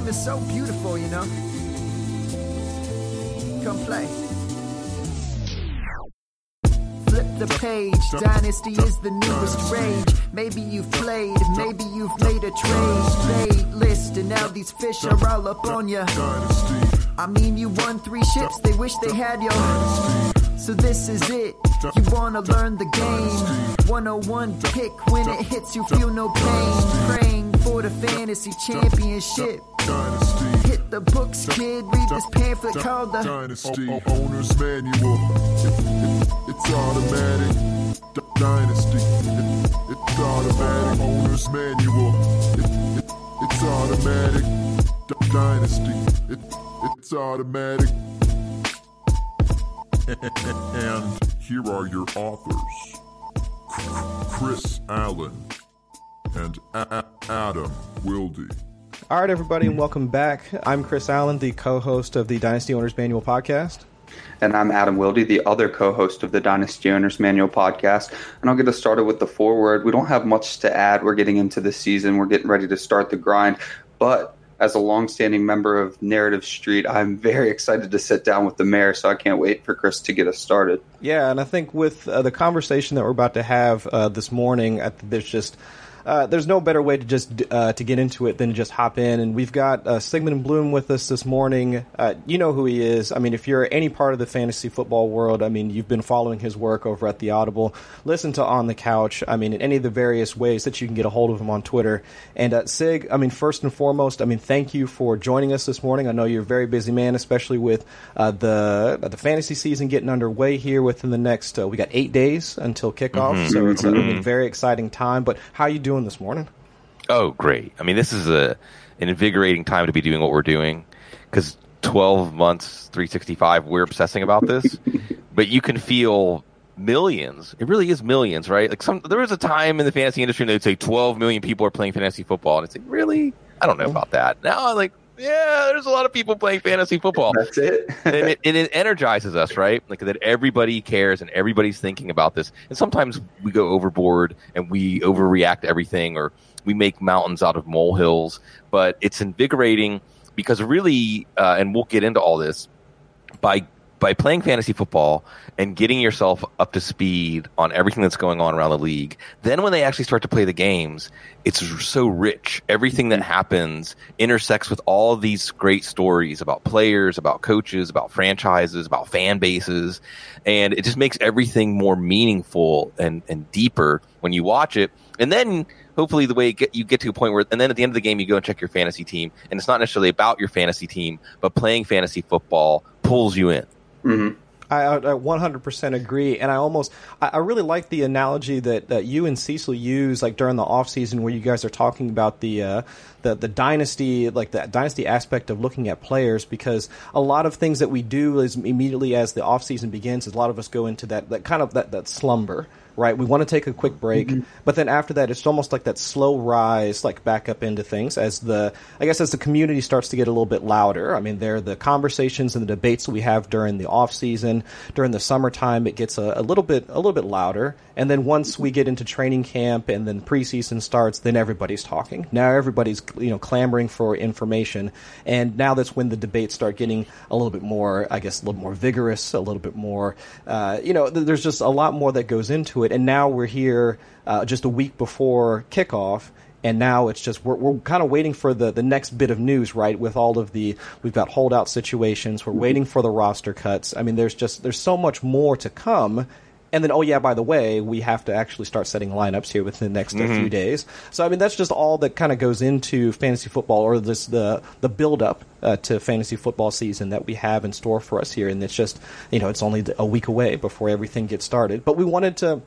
game is so beautiful, you know. Come play. Flip the page. Dynasty is the newest rage. Maybe you've played, maybe you've made a trade. Played list, and now these fish are all up on ya. I mean, you won three ships, they wish they had you. So this is it. You wanna learn the game. 101 pick when it hits you, feel no pain. For the fantasy championship. Hit the books, kid. Read this pamphlet called the Dynasty o- Owner's Manual. It- it- it's automatic. D- Dynasty. It- it's automatic. Owner's Manual. It- it- it's automatic. D- Dynasty. It- it's automatic. and here are your authors Chris Allen and A- A- Adam Wilde. All right, everybody, and welcome back. I'm Chris Allen, the co-host of the Dynasty Owners Manual podcast. And I'm Adam Wilde, the other co host of the Dynasty Owners Manual podcast. And I'll get us started with the forward. We don't have much to add. We're getting into the season, we're getting ready to start the grind. But as a longstanding member of Narrative Street, I'm very excited to sit down with the mayor, so I can't wait for Chris to get us started. Yeah, and I think with uh, the conversation that we're about to have uh, this morning, I think there's just uh, there's no better way to just uh, to get into it than just hop in. And we've got uh, Sigmund Bloom with us this morning. Uh, you know who he is. I mean, if you're any part of the fantasy football world, I mean, you've been following his work over at the Audible. Listen to On the Couch. I mean, in any of the various ways that you can get a hold of him on Twitter. And uh, Sig, I mean, first and foremost, I mean, thank you for joining us this morning. I know you're a very busy man, especially with uh, the the fantasy season getting underway here within the next. Uh, we got eight days until kickoff, so it's a, a very exciting time. But how are you doing this morning? Oh, great! I mean, this is a an invigorating time to be doing what we're doing because 12 months, 365, we're obsessing about this, but you can feel millions. It really is millions, right? Like some, there was a time in the fantasy industry they'd say 12 million people are playing fantasy football, and it's like, really? I don't know about that. Now like, yeah, there's a lot of people playing fantasy football. That's it. and it, and it energizes us, right? Like that everybody cares and everybody's thinking about this. And sometimes we go overboard and we overreact to everything, or we make mountains out of molehills. But it's invigorating because really, uh, and we'll get into all this by by playing fantasy football and getting yourself up to speed on everything that's going on around the league, then when they actually start to play the games, it's so rich. Everything that happens intersects with all these great stories about players, about coaches, about franchises, about fan bases, and it just makes everything more meaningful and, and deeper when you watch it. And then hopefully the way you get, you get to a point where, and then at the end of the game, you go and check your fantasy team, and it's not necessarily about your fantasy team, but playing fantasy football pulls you in. Mm-hmm. I, I 100% agree, and I almost I, I really like the analogy that, that you and Cecil use like during the off season where you guys are talking about the uh, the the dynasty like the dynasty aspect of looking at players because a lot of things that we do is immediately as the off season begins, is a lot of us go into that that kind of that that slumber right? We want to take a quick break, Mm-hmm. but then after that, it's almost like that slow rise, like back up into things as the, I guess, as the community starts to get a little bit louder. I mean, there are the conversations and the debates that we have during the off season, during the summertime, it gets a, a little bit, a little bit louder, and then once we get into training camp and then preseason starts, then everybody's talking. Now everybody's, you know, clamoring for information, and now that's when the debates start getting a little bit more, I guess, a little more vigorous, a little bit more, uh, you know, th- there's just a lot more that goes into it, and now we're here uh, just a week before kickoff. And now it's just we're, we're kind of waiting for the, the next bit of news, right? With all of the we've got holdout situations, we're waiting for the roster cuts. I mean, there's just there's so much more to come. And then, oh yeah, by the way, we have to actually start setting lineups here within the next uh, few days. So I mean, that's just all that kind of goes into fantasy football, or this the the build up uh, to fantasy football season that we have in store for us here. And it's just you know it's only a week away before everything gets started. But we wanted to.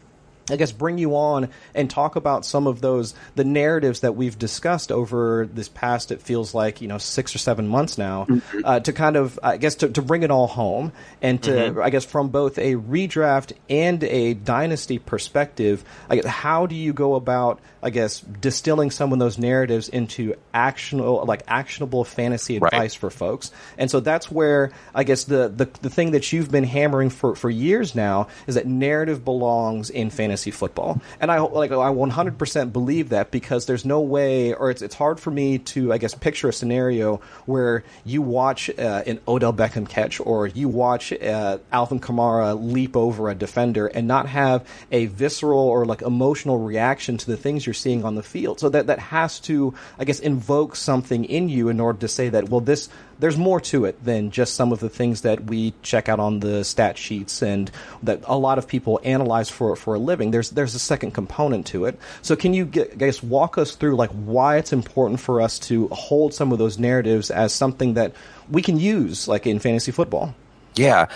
I guess bring you on and talk about some of those the narratives that we've discussed over this past it feels like you know six or seven months now uh, to kind of I guess to, to bring it all home and to I guess from both a redraft and a dynasty perspective I guess, how do you go about I guess distilling some of those narratives into actionable like actionable fantasy Right. advice for folks? And so that's where I guess the, the the thing that you've been hammering for for years now is that narrative belongs in fantasy fantasy football. And I like I 100% believe that because there's no way, or it's it's hard for me to I guess picture a scenario where you watch uh, an Odell Beckham catch or you watch uh, Alvin Kamara leap over a defender and not have a visceral or like emotional reaction to the things you're seeing on the field. So that that has to I guess invoke something in you in order to say that well this there's more to it than just some of the things that we check out on the stat sheets and that a lot of people analyze for for a living. There's there's a second component to it. So can you get, guys walk us through like why it's important for us to hold some of those narratives as something that we can use like in fantasy football? Yeah,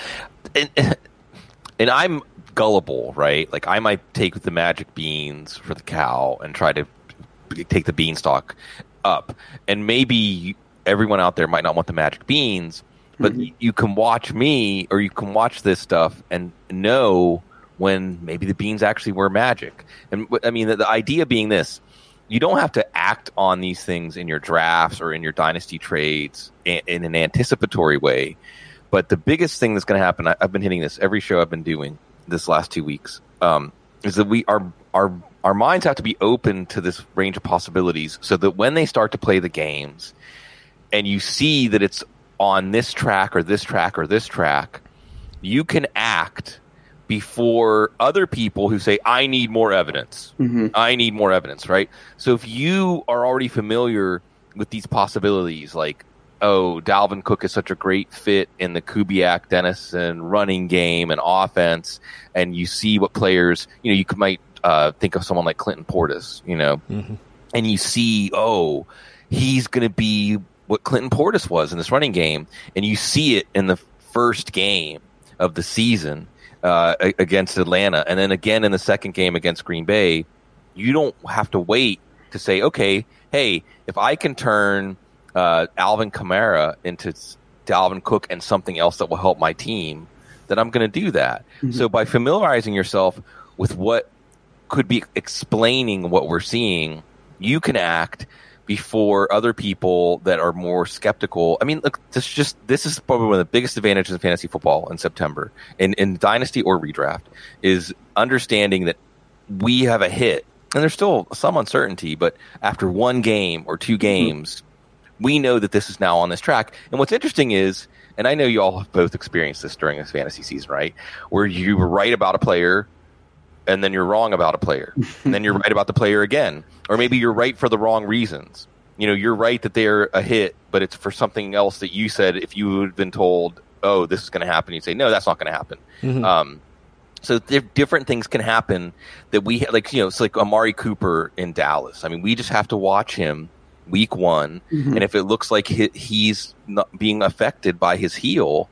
and, and I'm gullible, right? Like I might take the magic beans for the cow and try to take the beanstalk up, and maybe everyone out there might not want the magic beans, but mm-hmm. you can watch me or you can watch this stuff and know when maybe the beans actually were magic. And I mean, the, the idea being this you don't have to act on these things in your drafts or in your dynasty trades in, in an anticipatory way. But the biggest thing that's going to happen, I, have been hitting this every show I've been doing this last two weeks, um, is that we are our our minds have to be open to this range of possibilities, so that when they start to play the games, and you see that it's on this track or this track or this track, you can act before other people who say, I need more evidence. Mm-hmm. I need more evidence, right? So if you are already familiar with these possibilities, like, oh, Dalvin Cook is such a great fit in the Kubiak Dennison running game and offense, and you see what players, you know, you might uh, think of someone like Clinton Portis, you know, mm-hmm. and you see, oh, he's going to be what Clinton Portis was in this running game, and you see it in the first game of the season uh, against Atlanta, and then again in the second game against Green Bay. You don't have to wait to say, okay, hey, if I can turn uh, Alvin Kamara into Dalvin Cook and something else that will help my team, then I'm going to do that. Mm-hmm. So by familiarizing yourself with what could be explaining what we're seeing, you can act before other people that are more skeptical. I mean, look, this just this is probably one of the biggest advantages of fantasy football in September, in, in dynasty or redraft, is understanding that we have a hit, and there's still some uncertainty, but after one game or two games, mm-hmm. we know that this is now on this track. And what's interesting is, and I know you all have both experienced this during this fantasy season, right? Where you were write about a player and then you're wrong about a player, and then you're right about the player again, or maybe you're right for the wrong reasons. You know, you're right that they're a hit, but it's for something else that you said. If you had been told, "Oh, this is going to happen," you'd say, "No, that's not going to happen." Mm-hmm. Um, so different things can happen that we like. You know, it's like Amari Cooper in Dallas. I mean, we just have to watch him week one, mm-hmm. and if it looks like he, he's being affected by his heel,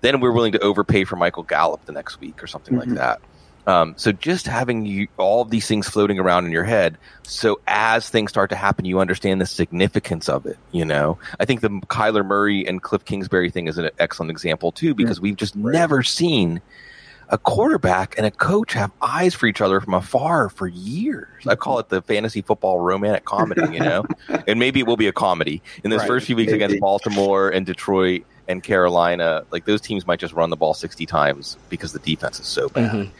then we're willing to overpay for Michael Gallup the next week or something mm-hmm. like that. Um, so just having you, all of these things floating around in your head, so as things start to happen, you understand the significance of it. You know, I think the Kyler Murray and Cliff Kingsbury thing is an excellent example too, because yeah. we've just right. never seen a quarterback and a coach have eyes for each other from afar for years. I call it the fantasy football romantic comedy, you know, and maybe it will be a comedy in those right. first few weeks maybe. against Baltimore and Detroit and Carolina. Like those teams might just run the ball 60 times because the defense is so bad. Mm-hmm.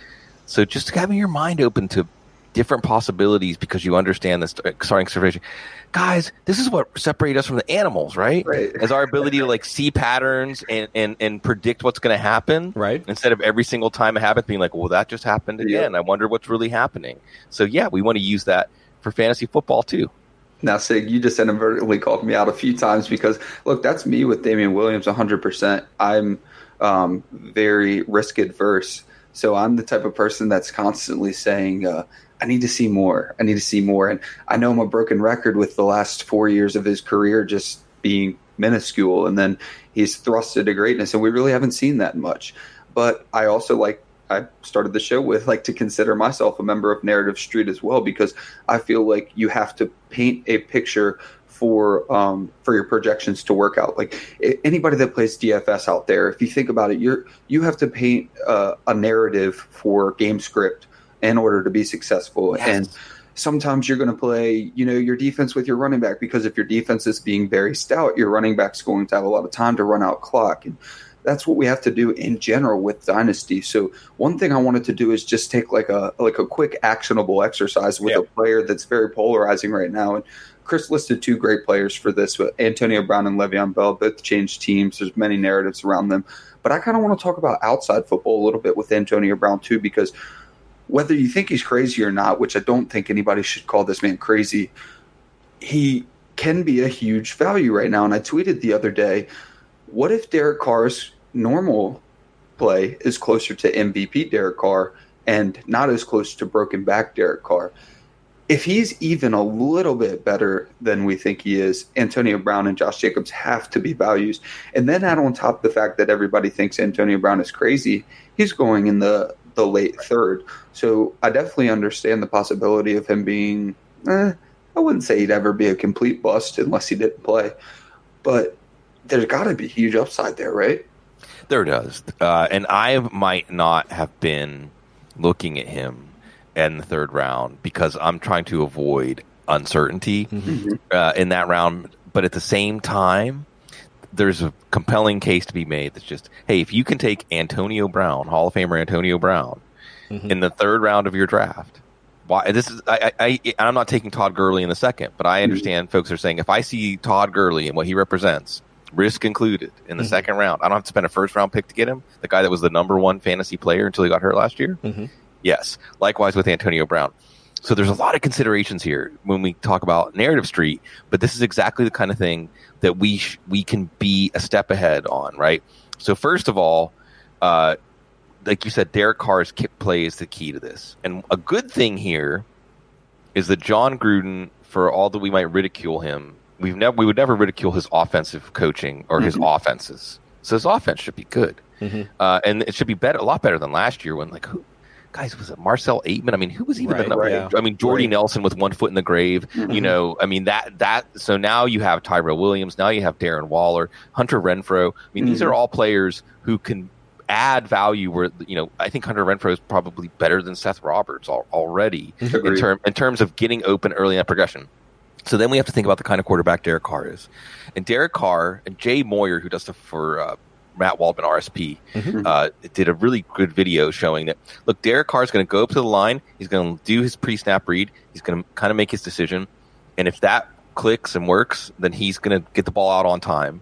So just having your mind open to different possibilities because you understand the starting situation. Guys, this is what separates us from the animals, right? Right. As our ability to like see patterns and, and, and predict what's going to happen. Right. Instead of every single time it happens being like, well, that just happened again. I wonder what's really happening. So yeah, we want to use that for fantasy football too. Now, Sig, you just inadvertently called me out a few times because, look, that's me with Damien Williams 100%. I'm um, very risk adverse so I'm the type of person that's constantly saying, uh, I need to see more. I need to see more. And I know I'm a broken record with the last four years of his career just being minuscule. And then he's thrusted to greatness. And we really haven't seen that much. But I also like, I started the show with like to consider myself a member of Narrative Street as well because I feel like you have to paint a picture for um, for your projections to work out. Like anybody that plays DFS out there, if you think about it, you're you have to paint uh, a narrative for game script in order to be successful. Yes. And sometimes you're going to play, you know, your defense with your running back because if your defense is being very stout, your running back's going to have a lot of time to run out clock. And that's what we have to do in general with dynasty. So one thing I wanted to do is just take like a like a quick actionable exercise with Yeah. a player that's very polarizing right now. And Chris listed two great players for this, with Antonio Brown and Le'Veon Bell. Both changed teams. There's many narratives around them, but I kind of want to talk about outside football a little bit with Antonio Brown too, because whether you think he's crazy or not, which I don't think anybody should call this man crazy, he can be a huge value right now. And I tweeted the other day, what if Derek Carr's normal play is closer to MVP Derek Carr and not as close to broken back Derek Carr? If he's even a little bit better than we think he is, Antonio Brown and Josh Jacobs have to be values. And then add on top the fact that everybody thinks Antonio Brown is crazy, he's going in the, the late third. So I definitely understand the possibility of him being, eh, I wouldn't say he'd ever be a complete bust unless he didn't play. But there's got to be huge upside there, right? There does. Uh, and I might not have been looking at him in the third round because I'm trying to avoid uncertainty mm-hmm. uh, in that round. But at the same time, there's a compelling case to be made that's just, hey, if you can take Antonio Brown, Hall of Famer Antonio Brown, mm-hmm. in the third round of your draft, why this is I, I, I I'm not taking Todd Gurley in the second, but I mm-hmm. understand folks are saying if I see Todd Gurley and what he represents, risk included in the second round, I don't have to spend a first round pick to get him. The guy that was the number one fantasy player until he got hurt last year. Yes. Likewise with Antonio Brown. So there's a lot of considerations here when we talk about narrative street, but this is exactly the kind of thing that we sh- we can be a step ahead on, right? So first of all, uh, like you said, Derek Carr's ki- play is the key to this, and a good thing here is that Jon Gruden, for all that we might ridicule him, we've never we would never ridicule his offensive coaching or his offenses. So his offense should be good, uh, and it should be better, a lot better than last year when like who. Guys, was it Marcell Ateman? I mean, who was even Right, the number? right. I mean, Jordy Right. Nelson with one foot in the grave. You know, I mean that that. So now you have Tyrell Williams. Now you have Darren Waller, Hunter Renfrow. I mean, these are all players who can add value. Where you know, I think Hunter Renfrow is probably better than Seth Roberts al- already in term in terms of getting open early in that progression. So then we have to think about the kind of quarterback Derek Carr is, and Derek Carr and Jay Moyer, who does stuff for uh, Matt Waldman RSP, uh, did a really good video showing that look, Derek Carr is going to go up to the line, he's going to do his pre-snap read, he's going to kind of make his decision, and if that clicks and works, then he's going to get the ball out on time.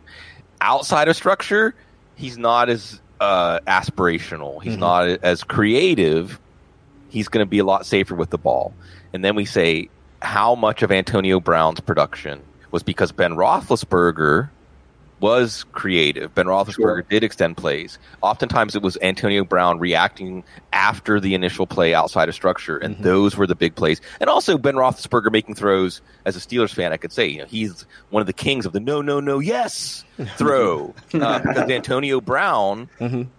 Outside of structure, he's not as uh, aspirational, he's not as creative, he's going to be a lot safer with the ball. And then we say how much of Antonio Brown's production was because Ben Roethlisberger was creative. Ben Roethlisberger Sure. did extend plays. Oftentimes, it was Antonio Brown reacting after the initial play outside of structure, and those were the big plays. And also, Ben Roethlisberger making throws. As a Steelers fan, I could say you know, he's one of the kings of the no, no, no, yes throw uh, because Antonio Brown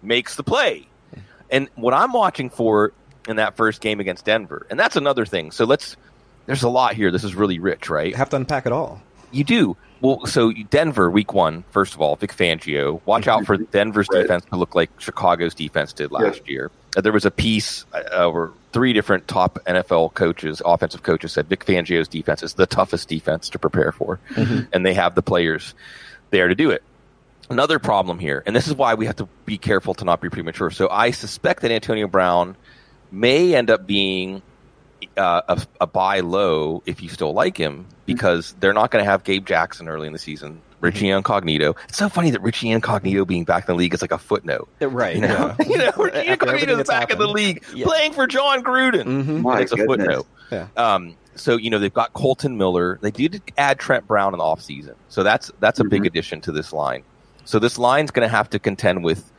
makes the play. And what I'm watching for in that first game against Denver, and that's another thing. So let's. There's a lot here. This is really rich, right? have to unpack it all. You do. Well, so Denver, week one, first of all, Vic Fangio. Watch out for Denver's Right. defense to look like Chicago's defense did last Yeah. year. Uh, there was a piece uh, where three different top NFL coaches, offensive coaches, said Vic Fangio's defense is the toughest defense to prepare for, and they have the players there to do it. Another problem here, and this is why we have to be careful to not be premature. So I suspect that Antonio Brown may end up being uh, a, a buy low if you still like him because they're not going to have Gabe Jackson early in the season. Richie Incognito. It's so funny that Richie Incognito being back in the league is like a footnote. Right. You know, you know Richie After everything Incognito's that's back in the league Yeah. playing for Jon Gruden. Mhm. My it's a footnote. Yeah. Um, so you know they've got Kolton Miller. They did add Trent Brown in the offseason. so that's that's a big addition to this line. So this line's going to have to contend with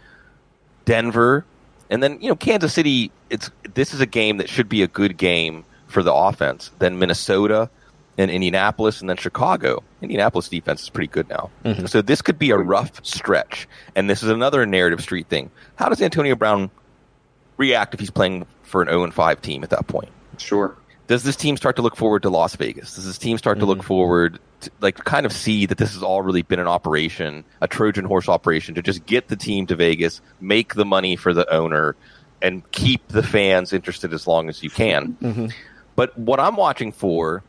Denver, and then you know Kansas City. It's this is a game that should be a good game for the offense. Then Minnesota and Indianapolis, and then Chicago. Indianapolis defense is pretty good now. Mm-hmm. So this could be a rough stretch. And this is another narrative street thing. How does Antonio Brown react if he's playing for an 0 and 5 team at that point? Sure. does this team start to look forward to Las Vegas? Does this team start to look mm-hmm. forward to, like kind of see that this has all really been an operation, a Trojan horse operation to just get the team to Vegas, make the money for the owner, and keep the fans interested as long as you can. Mm-hmm. But what I'm watching for,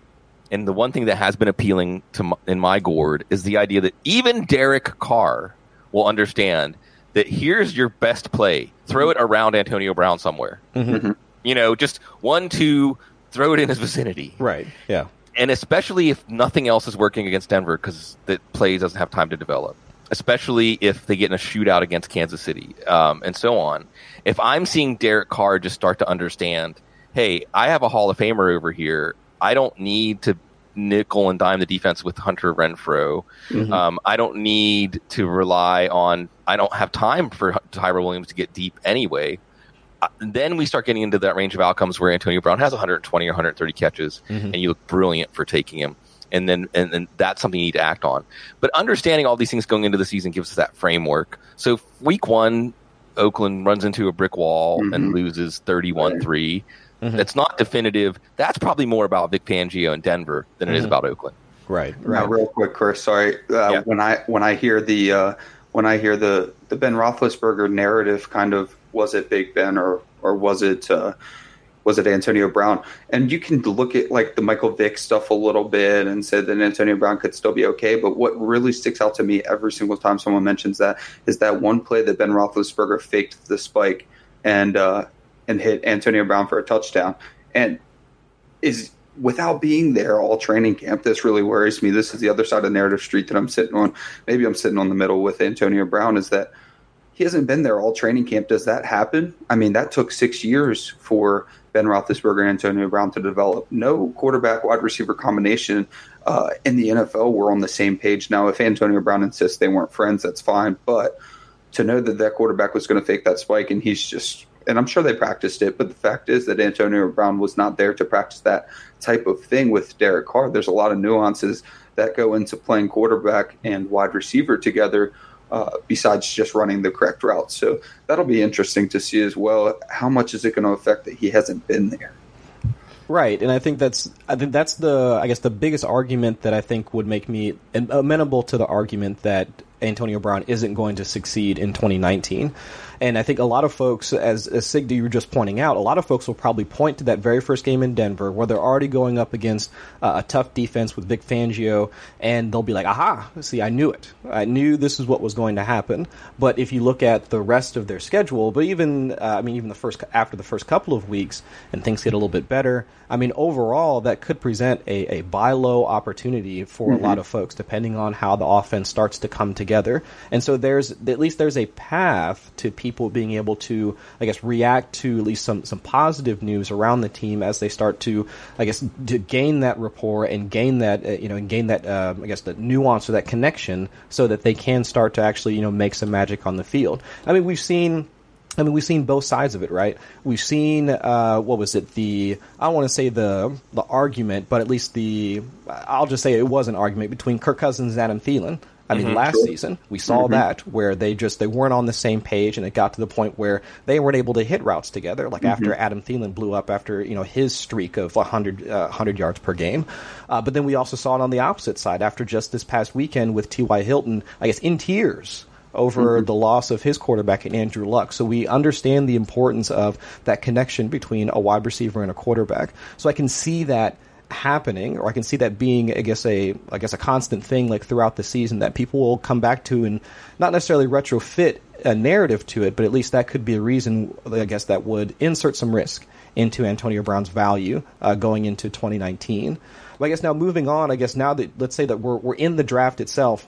and the one thing that has been appealing to m in my gourd is the idea that even Derek Carr will understand that here's your best play. Throw it around Antonio Brown somewhere. Mhm. You know, just one, two, throw it in his vicinity. Right. Yeah. And especially if nothing else is working against Denver because the play doesn't have time to develop. Especially if they get in a shootout against Kansas City um, and so on. If I'm seeing Derek Carr just start to understand, hey, I have a Hall of Famer over here. I don't need to nickel and dime the defense with Hunter Renfrow. Um, I don't need to rely on. I don't have time for Tyrell Williams to get deep anyway. Uh, then we start getting into that range of outcomes where Antonio Brown has 120 or 130 catches, and you look brilliant for taking him. And then, and then that's something you need to act on. But understanding all these things going into the season gives us that framework. So week one, Oakland runs into a brick wall and loses 31 3. It's not definitive. That's probably more about Vic Fangio and Denver than it is about Oakland. Right. Now, Right. real quick, Chris. Sorry. Uh, Yeah. When I when I hear the uh, when I hear the the Ben Roethlisberger narrative, kind of was it Big Ben or or was it uh, was it Antonio Brown? And you can look at like the Michael Vick stuff a little bit and say that Antonio Brown could still be okay. But what really sticks out to me every single time someone mentions that is that one play that Ben Roethlisberger faked the spike and uh, and hit Antonio Brown for a touchdown. And is without being there all training camp, this really worries me. This is the other side of narrative street that I'm sitting on. Maybe I'm sitting on the middle with Antonio Brown. Is that he hasn't been there all training camp? Does that happen? I mean, that took six years for Ben Roethlisberger and Antonio Brown to develop. No quarterback wide receiver combination uh, in the NFL were on the same page. Now, if Antonio Brown insists they weren't friends, that's fine. But to know that that quarterback was going to fake that spike and he's just and I'm sure they practiced it, but the fact is that Antonio Brown was not there to practice that type of thing with Derek Carr. There's a lot of nuances that go into playing quarterback and wide receiver together, uh, besides just running the correct route. So that'll be interesting to see as well. How much is it going to affect that he hasn't been there? Right, and I think that's I think that's the I guess the biggest argument that I think would make me amenable to the argument that Antonio Brown isn't going to succeed in 2019. And I think a lot of folks, as, as Sigdy you were just pointing out, a lot of folks will probably point to that very first game in Denver where they're already going up against uh, a tough defense with Vic Fangio, and they'll be like, aha, see, I knew it. I knew this is what was going to happen. But if you look at the rest of their schedule, but even, uh, I mean, even the first, after the first couple of weeks, and things get a little bit better, I mean, overall, that could present a, a buy low opportunity for a lot of folks, depending on how the offense starts to come together. And so there's, at least there's a path to people being able to, I guess, react to at least some, some positive news around the team as they start to, I guess, to gain that rapport and gain that, uh, you know, and gain that, uh, I guess, the nuance or that connection so that they can start to actually, you know, make some magic on the field. I mean, we've seen, I mean, we've seen both sides of it, right? We've seen uh, what was it? The I don't want to say the the argument, but at least the I'll just say it was an argument between Kirk Cousins and Adam Thielen. I mean, last season we saw that where they just they weren't on the same page, and it got to the point where they weren't able to hit routes together. Like after Adam Thielen blew up after you know his streak of 100, uh, 100 yards per game, uh, but then we also saw it on the opposite side after just this past weekend with T.Y. Hilton, I guess in tears over the loss of his quarterback in Andrew Luck. So we understand the importance of that connection between a wide receiver and a quarterback. So I can see that happening or I can see that being I guess a I guess a constant thing like throughout the season that people will come back to and not necessarily retrofit a narrative to it, but at least that could be a reason I guess that would insert some risk into Antonio Brown's value uh, going into 2019. But I guess now moving on, I guess now that let's say that we're we're in the draft itself,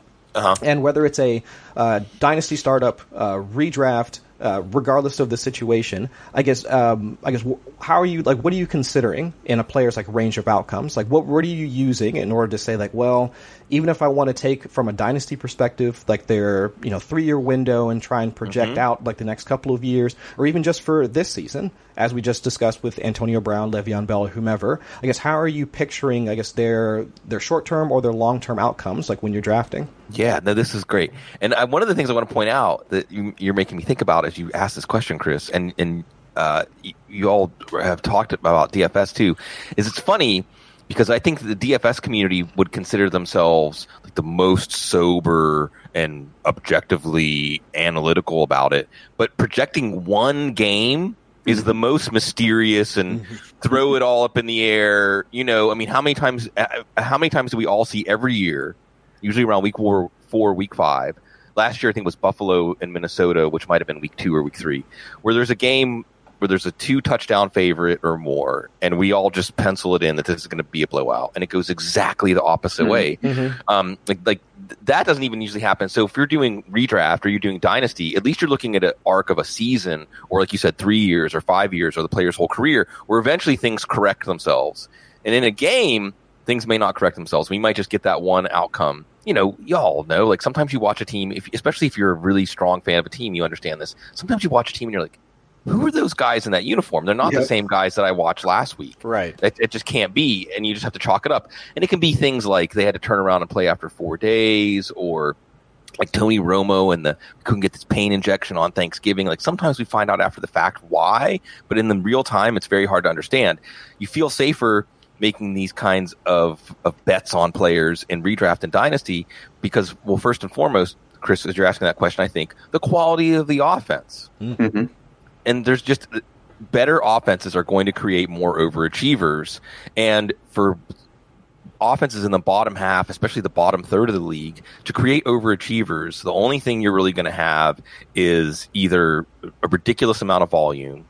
and whether it's a uh, dynasty startup, uh, redraft, uh, regardless of the situation, I guess, um, I guess, how are you like? What are you considering in a player's like range of outcomes? Like, what what are you using in order to say like, well, even if I want to take from a dynasty perspective, like their you know three year window and try and project out like the next couple of years, or even just for this season, as we just discussed with Antonio Brown, Le'Veon Bell, whomever. I guess how are you picturing? I guess their their short term or their long term outcomes, like when you're drafting. Yeah, no, this is great. And I, one of the things I want to point out that you, you're making me think about as you ask this question, Chris, and and uh, you all have talked about DFS too, is it's funny because I think the DFS community would consider themselves like the most sober and objectively analytical about it, but projecting one game is mm-hmm. the most mysterious and mm-hmm. throw it all up in the air. You know, I mean, how many times? Uh, uh, How many times do we all see every year? usually around week four, four week five, last year I think it was Buffalo and Minnesota, which might have been week two or week three, where there's a game where there's a two touchdown favorite or more, and we all just pencil it in that this is going to be a blowout, and it goes exactly the opposite way. Um, like, like th- that doesn't even usually happen. So if you're doing redraft or you're doing dynasty, at least you're looking at an arc of a season, or like you said, three years or five years, or the player's whole career, where eventually things correct themselves. And in a game, things may not correct themselves. We might just get that one outcome. You know, y'all know, like sometimes you watch a team, if, especially if you're a really strong fan of a team, you understand this. Sometimes you watch a team and you're like, who are those guys in that uniform? They're not the same guys that I watched last week. Right. It, it just can't be, and you just have to chalk it up. And it can be things like they had to turn around and play after four days, or like Tony Romo and the couldn't get this pain injection on Thanksgiving. Like sometimes we find out after the fact why, but in the real time, it's very hard to understand. You feel safer making these kinds of, of bets on players in redraft and dynasty because, well, first and foremost, Chris, as you're asking that question, I think the quality of the offense Mhm. And there's just better offenses are going to create more overachievers. And for offenses in the bottom half especially the bottom third of the league to create overachievers the only thing you're really going to have is either a ridiculous amount of volume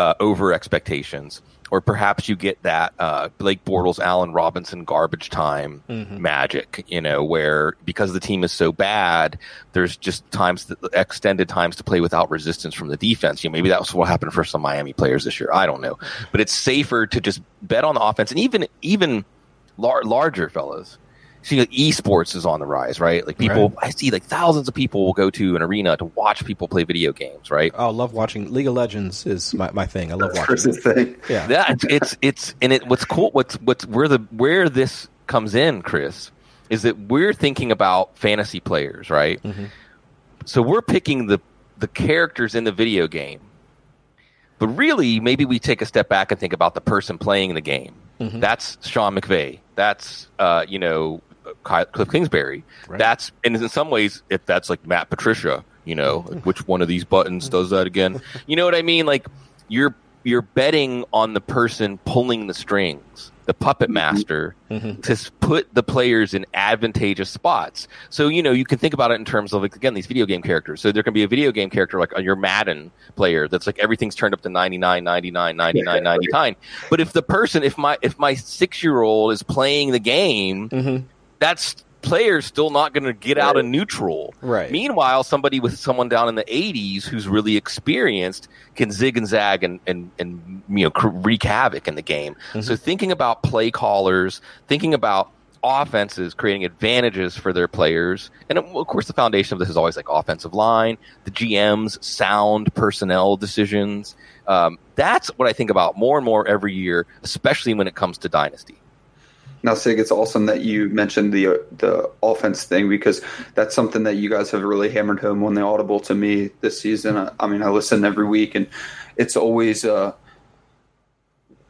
uh, over expectations or perhaps you get that uh, Blake Bortles, Allen Robinson garbage time magic, you know, where because the team is so bad, there's just times, that, extended times to play without resistance from the defense. You know, maybe that's what happened for some Miami players this year. I don't know, but it's safer to just bet on the offense, and even even lar- larger fellas. See, like esports is on the rise, right? Like people, I see like thousands of people will go to an arena to watch people play video games, right? Oh, I love watching League of Legends is my, my thing. I love watching. Chris's it. thing. Yeah. Yeah, it's, it's it's and it what's cool what's what's where the where this comes in, Chris, is that we're thinking about fantasy players, right? So we're picking the the characters in the video game. But really, maybe we take a step back and think about the person playing the game. That's Sean McVay. That's uh, you know Ky- Cliff Kingsbury. That's and in some ways, if that's like Matt Patricia, you know, which one of these buttons does that again? You know what I mean? Like you're you're betting on the person pulling the strings, the puppet mm-hmm. master, mm-hmm. to put the players in advantageous spots. So you know you can think about it in terms of like again these video game characters. So there can be a video game character like your Madden player that's like everything's turned up to 99, 99, 99, 99. But if the person, if my if my six year old is playing the game, mm-hmm. That's player's still not going to get out of neutral. Right. Meanwhile, somebody with someone down in the 80s who's really experienced can zig and zag and and and you know wreak havoc in the game. So thinking about play callers, thinking about offenses creating advantages for their players, and of course the foundation of this is always like offensive line, the GM's sound personnel decisions. Um, that's what I think about more and more every year, especially when it comes to dynasty. Now, Sig, it's awesome that you mentioned the the offense thing because that's something that you guys have really hammered home on the audible to me this season. I, I mean, I listen every week, and it's always, uh,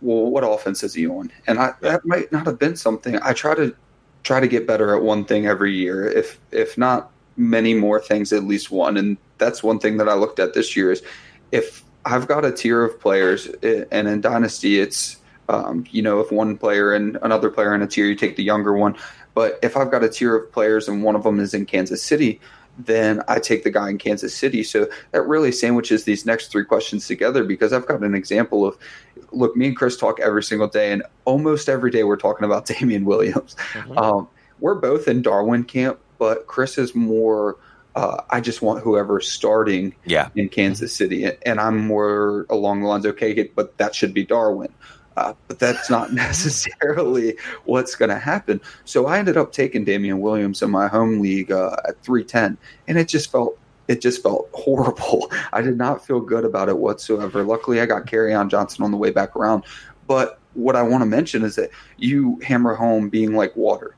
well, what offense is he on? And I, that might not have been something I try to try to get better at one thing every year, if if not many more things, at least one. And that's one thing that I looked at this year is if I've got a tier of players, eh, and in Dynasty, it's um, you know, if one player and another player in a tier, you take the younger one. But if I've got a tier of players and one of them is in Kansas City, then I take the guy in Kansas City. So that really sandwiches these next three questions together because I've got an example of look, me and Chris talk every single day, and almost every day we're talking about Damien Williams. Um, we're both in Darwin camp, but Chris is more. Uh, I just want whoever's starting Yeah. in Kansas City, and I'm more along the lines. Okay, but that should be Darwin. Uh, but that's not necessarily what's going to happen. So I ended up taking Damien Williams in my home league uh, at 310, and it just felt it just felt horrible. I did not feel good about it whatsoever. Luckily, I got Kerryon Johnson on the way back around. But what I want to mention is that you hammer home being like water,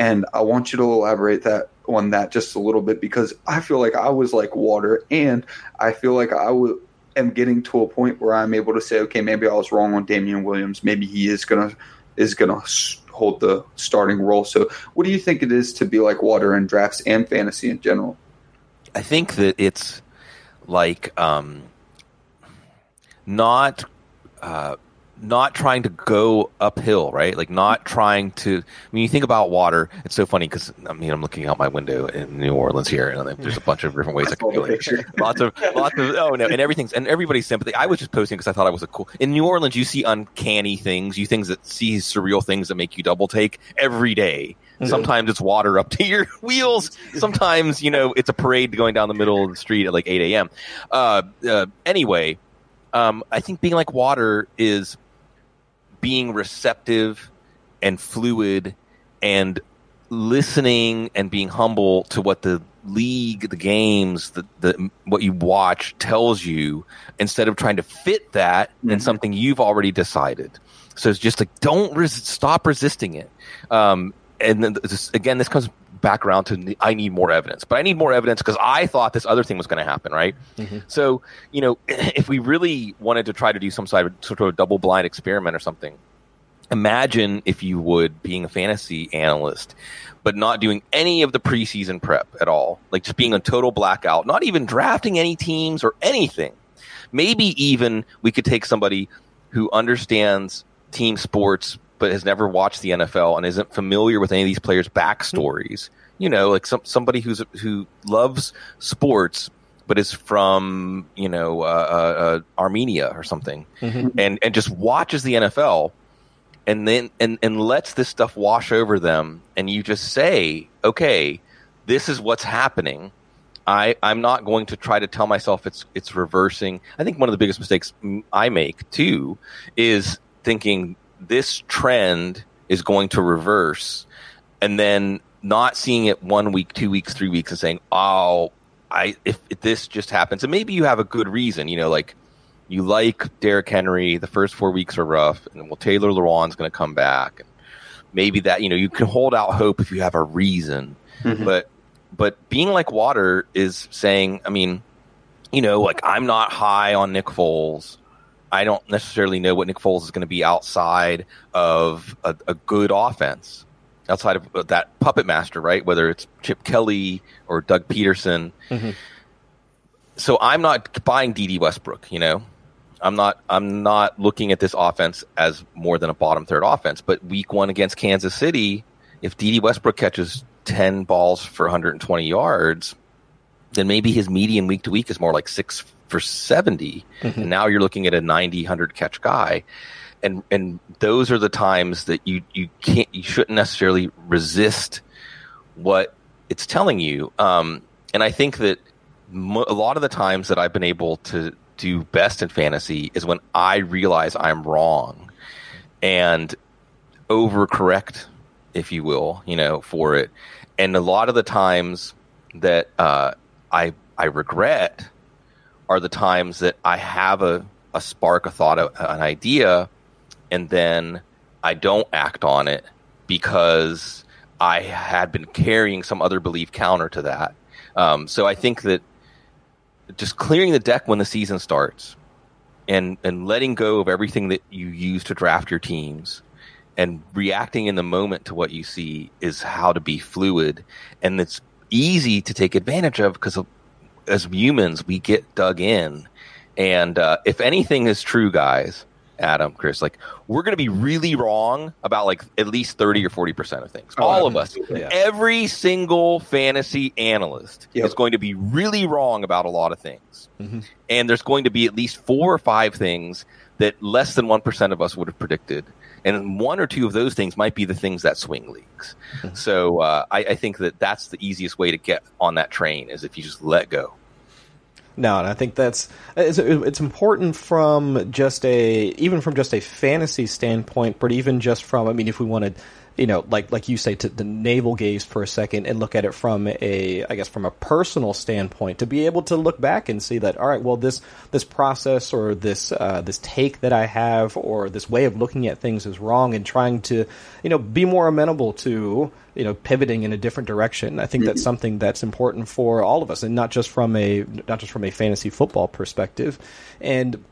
and I want you to elaborate that on that just a little bit because I feel like I was like water, and I feel like I w- am getting to a point where I'm able to say, okay, maybe I was wrong on Damien Williams. Maybe he is gonna is gonna hold the starting role. So, what do you think it is to be like water in drafts and fantasy in general? I think that it's like um, not uh, not trying to go uphill, right? Like not trying to. When you think about water, it's so funny because I mean I'm looking out my window in New Orleans here, and there's a bunch of different ways I can go. Lots of lots of oh no, and everything's and everybody's sympathy. I was just posting because I thought I was a cool. In New Orleans, you see uncanny things, you things that see surreal things that make you double take every day. Mm-hmm. Sometimes it's water up to your wheels. Sometimes you know it's a parade going down the middle of the street at like 8 a.m. Uh, uh, anyway, um, I think being like water is being receptive and fluid and listening and being humble to what the league, the games, the, the what you watch tells you instead of trying to fit that mm-hmm. in something you've already decided. So it's just like don't res- stop resisting it. Um, and then this, again, this comes back around to I need more evidence, but I need more evidence because I thought this other thing was going to happen, right? Mm-hmm. So you know, if we really wanted to try to do some sort of, sort of double blind experiment or something, imagine if you would being a fantasy analyst but not doing any of the preseason prep at all like just being a total blackout not even drafting any teams or anything maybe even we could take somebody who understands team sports but has never watched the NFL and isn't familiar with any of these players backstories. You know like some somebody who's who loves sports but is from you know uh, uh, uh Armenia or something mm-hmm. and and just watches the NFL and then and and lets this stuff wash over them. And you just say okay this is what's happening. I i'm not going to try to tell myself it's it's reversing. I think one of the biggest mistakes i make too is thinking this trend is going to reverse and then not seeing it one week two weeks three weeks and saying oh i if, if this just happens and maybe you have a good reason you know like you like Derrick Henry. The first four weeks are rough, and well, Taylor Lewan's going to come back, and maybe that you know you can hold out hope if you have a reason. Mm-hmm. But but being like water is saying, I mean, you know, like I'm not high on Nick Foles. I don't necessarily know what Nick Foles is going to be outside of a, a good offense, outside of that puppet master, right? Whether it's Chip Kelly or Doug Pederson. Mm-hmm. So I'm not buying Dede Westbrook, you know. I'm not I'm not looking at this offense as more than a bottom third offense. But week one against Kansas City, if Dede Westbrook catches ten balls for 120 yards, then maybe his median week to week is more like six for 70. Mm-hmm. And now you're looking at a 90, 100 catch guy. And and those are the times that you you can't you shouldn't necessarily resist what it's telling you. Um, and I think that mo- a lot of the times that I've been able to do best in fantasy is when I realize I'm wrong and overcorrect, if you will, you know, for it. And a lot of the times that uh, I I regret are the times that I have a, a spark, a thought, a, an idea, and then I don't act on it because I had been carrying some other belief counter to that. Um, so I think that just clearing the deck when the season starts and and letting go of everything that you use to draft your teams and reacting in the moment to what you see is how to be fluid and it's easy to take advantage of because as humans we get dug in and uh, if anything is true guys Adam, Chris, like we're going to be really wrong about like at least 30 or 40% of things. Oh, All of us. Yeah. Every single fantasy analyst yep. is going to be really wrong about a lot of things. Mm-hmm. And there's going to be at least four or five things that less than 1% of us would have predicted. And one or two of those things might be the things that swing leagues. Mm-hmm. So uh, I, I think that that's the easiest way to get on that train is if you just let go. No, and I think that's it's, it's important from just a even from just a fantasy standpoint, but even just from I mean, if we wanted you know, like like you say, to the navel gaze for a second and look at it from a, I guess, from a personal standpoint, to be able to look back and see that, all right, well, this this process or this uh, this take that I have or this way of looking at things is wrong, and trying to, you know, be more amenable to, you know, pivoting in a different direction. I think mm-hmm. that's something that's important for all of us, and not just from a not just from a fantasy football perspective. And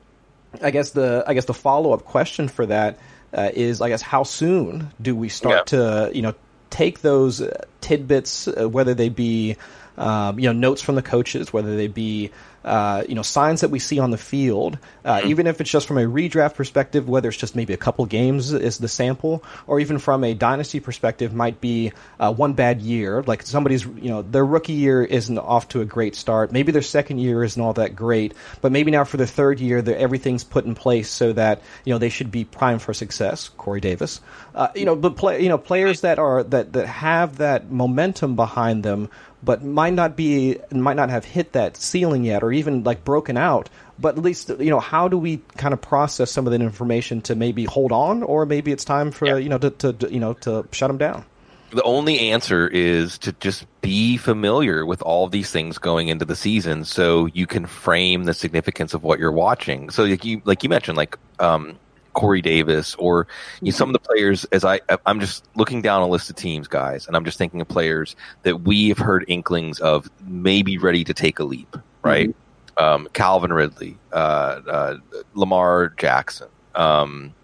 I guess the I guess the follow up question for that uh, is, I guess, how soon do we start yeah. to, you know, take those uh, tidbits, uh, whether they be, um, you know, notes from the coaches, whether they be, uh, you know signs that we see on the field, uh, Mm-hmm. even if it's just from a redraft perspective, whether it's just maybe a couple games is the sample, or even from a dynasty perspective, might be uh, one bad year. Like somebody's, you know, their rookie year isn't off to a great start. Maybe their second year isn't all that great, but maybe now for the third year, everything's put in place so that you know they should be primed for success. Corey Davis, uh, you know, but play, you know, players that are that that have that momentum behind them but might not be might not have hit that ceiling yet or even like broken out. But at least you know how do we kind of process some of that information to maybe hold on or maybe it's time for Yeah. you know to, to you know to shut them down? The only answer is to just be familiar with all of these things going into the season so you can frame the significance of what you're watching. So like you like you mentioned like um Corey Davis or you know, some of the players as I I'm just looking down a list of teams guys and I'm just thinking of players that we have heard inklings of maybe ready to take a leap right um, Calvin Ridley uh, uh, Lamar Jackson um,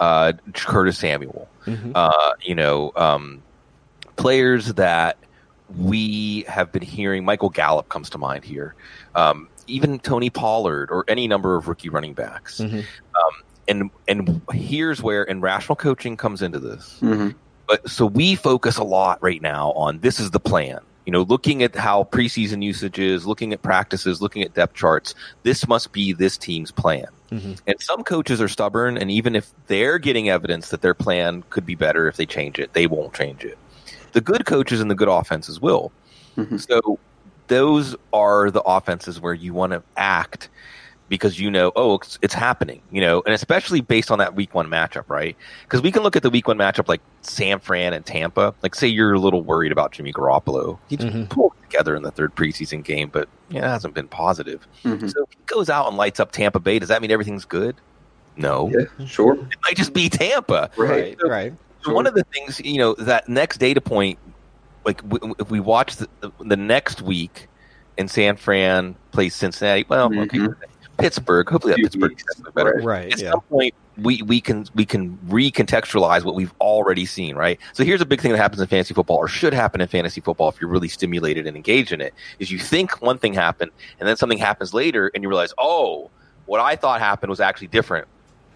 uh, Curtis Samuel uh, you know um, players that we have been hearing. Michael Gallup comes to mind here. Um, even Tony Pollard or any number of rookie running backs. Um, and and here's where and rational coaching comes into this. Mhm. But so we focus a lot right now on this is the plan. You know, looking at how preseason usage is, looking at practices, looking at depth charts. This must be this team's plan. And some coaches are stubborn, and even if they're getting evidence that their plan could be better if they change it, they won't change it. The good coaches and the good offenses will. So those are the offenses where you want to act because you know, oh, it's, it's happening, you know, and especially based on that week one matchup, right? Because we can look at the week one matchup like San Fran and Tampa. Like, say you're a little worried about Jimmy Garoppolo. He just pulled together in the third preseason game, but yeah, it hasn't been positive. So if he goes out and lights up Tampa Bay, does that mean everything's good? No. Yeah, sure. It might just be Tampa. right So- right so one of the things, you know, that next data point, like w- if we watch the, the, the next week and San Fran plays Cincinnati, well, okay, Mhm. Pittsburgh. Hopefully, that Pittsburgh weeks, is better. right At yeah some point, we, we can we can recontextualize what we've already seen, right? So here's a big thing that happens in fantasy football, or should happen in fantasy football if you're really stimulated and engaged in it. Is you think one thing happened, and then something happens later, and you realize, oh, what I thought happened was actually different.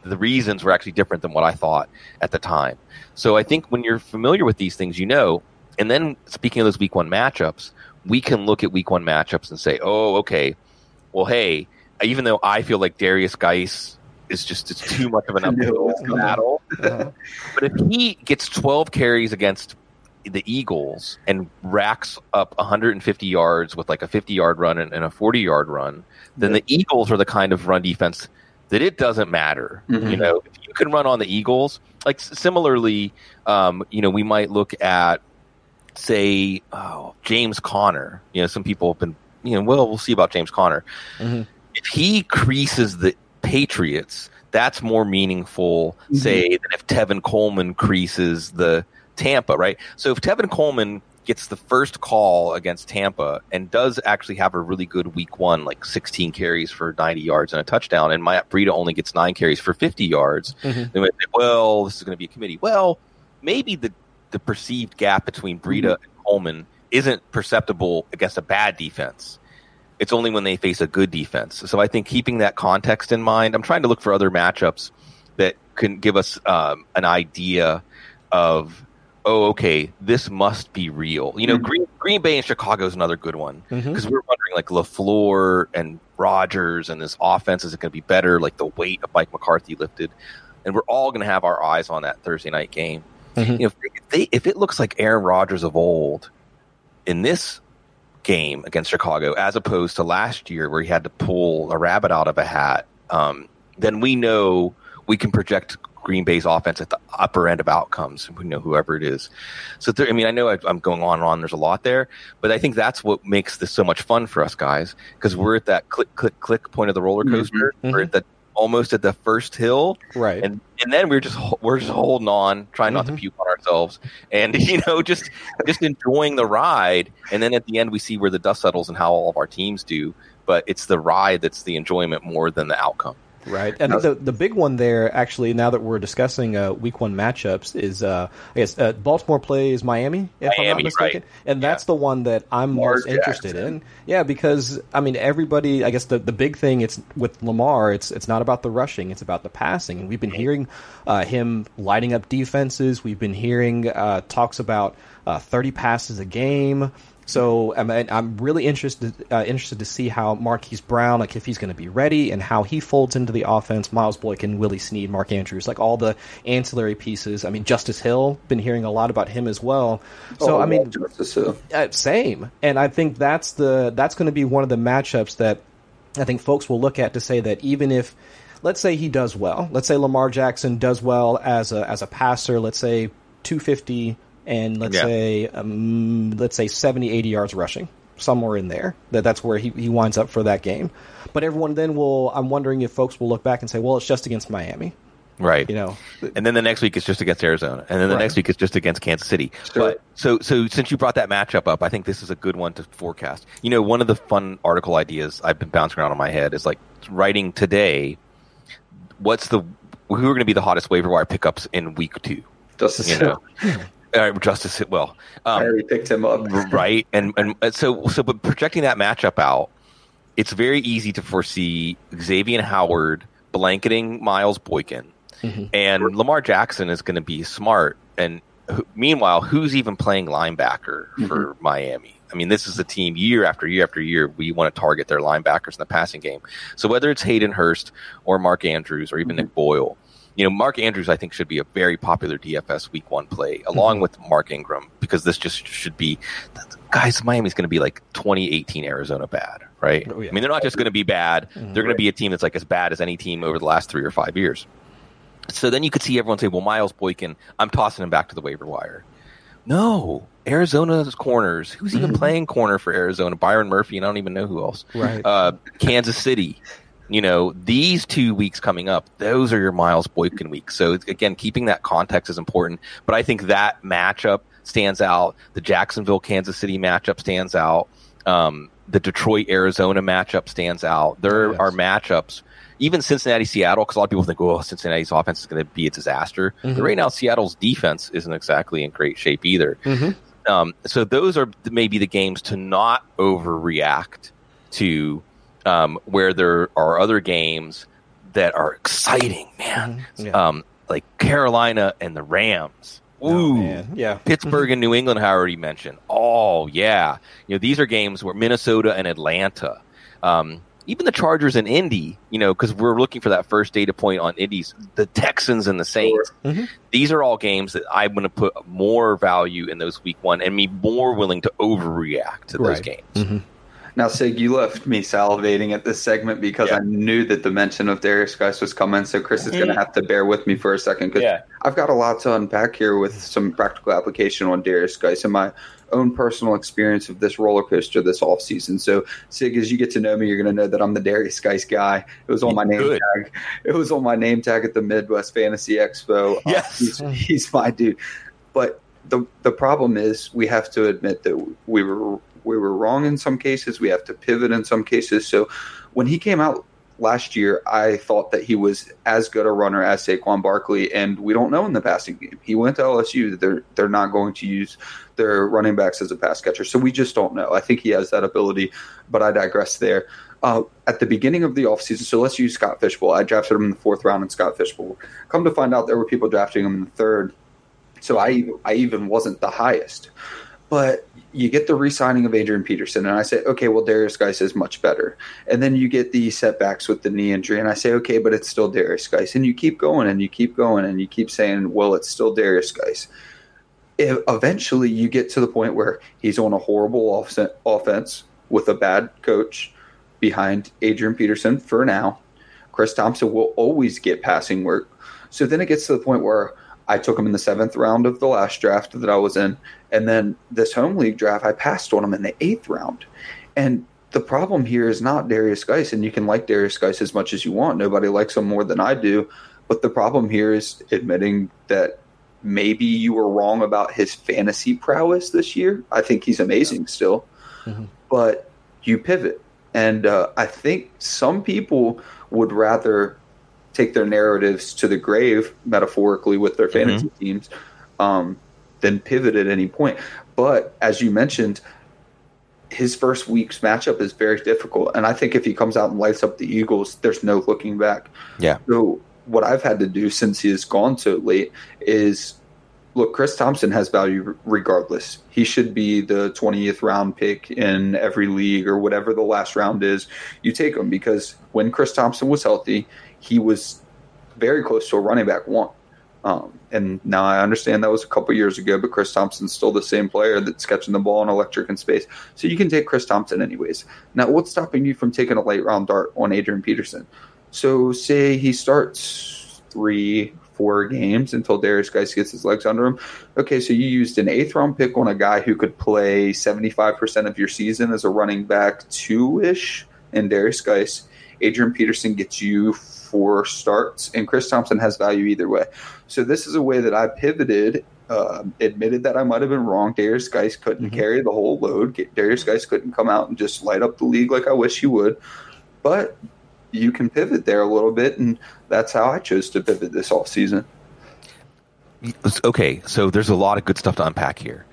The reasons were actually different than what I thought at the time. So I think when you're familiar with these things, you know. And then speaking of those week one matchups, we can look at week one matchups and say, oh, okay, well, hey, even though I feel like Darius Guice is just it's too much of an uphill battle, Uh-huh. but if he gets 12 carries against the Eagles and racks up 150 yards with like a 50 yard run and, and a 40 yard run, then the Eagles are the kind of run defense that it doesn't matter. Mhm. You know, if you can run on the Eagles, like similarly, um, you know, we might look at say oh, James Conner. You know, some people have been, you know, well, we'll see about James Conner. Mhm. If he creases the Patriots, that's more meaningful, say, than if Tevin Coleman creases the Tampa, right? So if Tevin Coleman gets the first call against Tampa and does actually have a really good week one, like 16 carries for 90 yards and a touchdown, and Matt Breida only gets nine carries for 50 yards, Mhm. they might say, well, this is going to be a committee. Well, maybe the, the perceived gap between Breida and Coleman isn't perceptible against a bad defense. It's only when they face a good defense. So I think keeping that context in mind, I'm trying to look for other matchups that can give us um, an idea of, oh, okay, this must be real. You know, Mhm. Green, Green Bay and Chicago is another good one because we're wondering like Lafleur and Rodgers and this offense is it going to be better? Like the weight of Mike McCarthy lifted, and we're all going to have our eyes on that Thursday night game. Mhm. You know, if they if it looks like Aaron Rodgers of old in this game against Chicago, as opposed to last year where he had to pull a rabbit out of a hat, um, then we know we can project Green Bay's offense at the upper end of outcomes. We know whoever it is. So, there, I mean, I know I- I'm going on and on. There's a lot there, but I think that's what makes this so much fun for us guys because we're at that click, click, click point of the roller coaster. Mhm. We're at the almost at the first hill, right and and then we're just we're just holding on, trying not to Mhm. puke on ourselves, and you know just just enjoying the ride. And then at the end, we see where the dust settles and how all of our teams do. But it's the ride that's the enjoyment more than the outcome. Right, and the the big one there, actually, now that we're discussing uh, week one matchups, is uh, I guess uh, Baltimore plays Miami, if I'm not mistaken, right. and that's the one that I'm Lamar most interested in. Yeah, because I mean, everybody, I guess the the big thing it's with Lamar, it's it's not about the rushing, it's about the passing, and we've been hearing uh, him lighting up defenses. We've been hearing uh, talks about uh, 30 passes a game. So I mean, I'm really interested uh, interested to see how Marquise Brown, like if he's going to be ready and how he folds into the offense. Miles Boykin, Willie Snead, Mark Andrews, like all the ancillary pieces. I mean, Justice Hill, been hearing a lot about him as well. So Oh, I mean, Justice Hill. uh, same, and I think that's the that's going to be one of the matchups that I think folks will look at to say that even if, let's say he does well, let's say Lamar Jackson does well as a as a passer, let's say 250 and let's Yeah. say um, let's say 70 80 yards rushing somewhere in there that that's where he, he winds up for that game but everyone then will i'm wondering if folks will look back and say well it's just against miami Right. you know and then the next week it's just against Arizona, and then the Right. next week it's just against Kansas City. Sure. But so so since you brought that matchup up, I think this is a good one to forecast. You know, one of the fun article ideas I've been bouncing around in my head is like writing today. What's the who are going to be the hottest waiver wire pickups in week two? Justice You Hill. Know, uh, Justice well, I um, already picked him up. right? And and uh, so so, but projecting that matchup out, it's very easy to foresee Xavien Howard blanketing Miles Boykin, and Lamar Jackson is going to be smart. And who, meanwhile, who's even playing linebacker for Miami? I mean, this is a team year after year after year. We want to target their linebackers in the passing game. So whether it's Hayden Hurst or Mark Andrews or even Nick Boyle, you know, Mark Andrews, I think, should be a very popular DFS Week One play, along mm-hmm. with Mark Ingram, because this just should be, guys. Miami's going to be like 2018 Arizona bad, right? Oh, yeah. I mean, they're not just going to be bad; mm-hmm. they're going to be a team that's like as bad as any team over the last three or five years. So then you could see everyone say, "Well, Miles Boykin, I'm tossing him back to the waiver wire." No, Arizona's corners. Who's even mm-hmm. playing corner for Arizona? Byron Murphy, and I don't even know who else. Right. Uh, Kansas City. You know, these two weeks coming up, those are your Miles Boykin weeks. So again, keeping that context is important. But I think that matchup stands out. The Jacksonville Kansas City matchup stands out. Um, the Detroit Arizona matchup stands out. There Yes. are matchups. Even Cincinnati Seattle, because a lot of people think, oh, Cincinnati's offense is going to be a disaster. But right now, Seattle's defense isn't exactly in great shape either. Um, so those are maybe the games to not overreact to, um, where there are other games that are exciting, man. Mhm. Yeah. Um, like Carolina and the Rams. Oh, Ooh, man. yeah Pittsburgh and New England, I already mentioned. Oh yeah, you know these are games where Minnesota and Atlanta, um, even the Chargers and Indy, you know, because we're looking for that first data point on Indy's, the Texans and the Saints. Mhm. These are all games that I'm going to put more value in those week one and be more willing to overreact to those Right. games. Mhm. Now, Sig, you left me salivating at this segment because Yeah. I knew that the mention of Darius Guice was coming. So Chris is going to have to bear with me for a second because Yeah. I've got a lot to unpack here with some practical application on Darius Guice and my own personal experience of this roller coaster this off season. So, Sig, as you get to know me, you're going to know that I'm the Darius Guice guy. It was on my name Good. tag. It was on my name tag at the Midwest Fantasy Expo. Uh, Yes. he's, he's my dude. But the the problem is we have to admit that we were we were wrong in some cases. We have to pivot in some cases. So when he came out last year, I thought that he was as good a runner as Saquon Barkley, and we don't know in the passing game. He went to LSU. They're they're not going to use their running backs as a pass catcher, so we just don't know. I think he has that ability, but I digress there. Uh, at the beginning of the offseason, so let's use Scott Fishbowl. I drafted him in the fourth round in Scott Fishbowl. Come to find out, there were people drafting him in the third. So I I even wasn't the highest. But you get the re-signing of Adrian Peterson, and I say, okay, well Darius Guice is much better. And then you get the setbacks with the knee injury, and I say, okay, but it's still Darius Guice. And you keep going, and you keep going, and you keep saying, well, it's still Darius Guice. Eventually, you get to the point where he's on a horrible off- offense with a bad coach behind Adrian Peterson for now. Chris Thompson will always get passing work. So then it gets to the point where I took him in the seventh round of the last draft that I was in. And then this home league draft, I passed on him in the eighth round. And the problem here is not Darius Guice, and you can like Darius Guice as much as you want. Nobody likes him more than I do. But the problem here is admitting that maybe you were wrong about his fantasy prowess this year. I think he's amazing still. Mhm. But you pivot. And uh, I think some people would rather take their narratives to the grave, metaphorically, with their fantasy mm-hmm. teams, um, then pivot at any point. But as you mentioned, his first week's matchup is very difficult. And I think if he comes out and lights up the Eagles, there's no looking back. Yeah. So what I've had to do since he has gone so late is look, Chris Thompson has value regardless. He should be the 20th round pick in every league or whatever the last round is. You take him because when Chris Thompson was healthy, he was very close to a running back one. Um, and now I understand that was a couple years ago, but Chris Thompson's still the same player that's catching the ball in electric and space. So you can take Chris Thompson anyways. Now, what's stopping you from taking a late round dart on Adrian Peterson? So say he starts three, four games until Darius Guice gets his legs under him. Okay, so you used an eighth round pick on a guy who could play 75% of your season as a running back two ish, and Darius Guice. Adrian Peterson gets you four starts, and Chris Thompson has value either way. So this is a way that I pivoted. Uh, admitted that I might have been wrong. Darius Guice couldn't mm-hmm. carry the whole load. Darius Guice couldn't come out and just light up the league like I wish he would. But you can pivot there a little bit, and that's how I chose to pivot this off season. Okay, so there's a lot of good stuff to unpack here.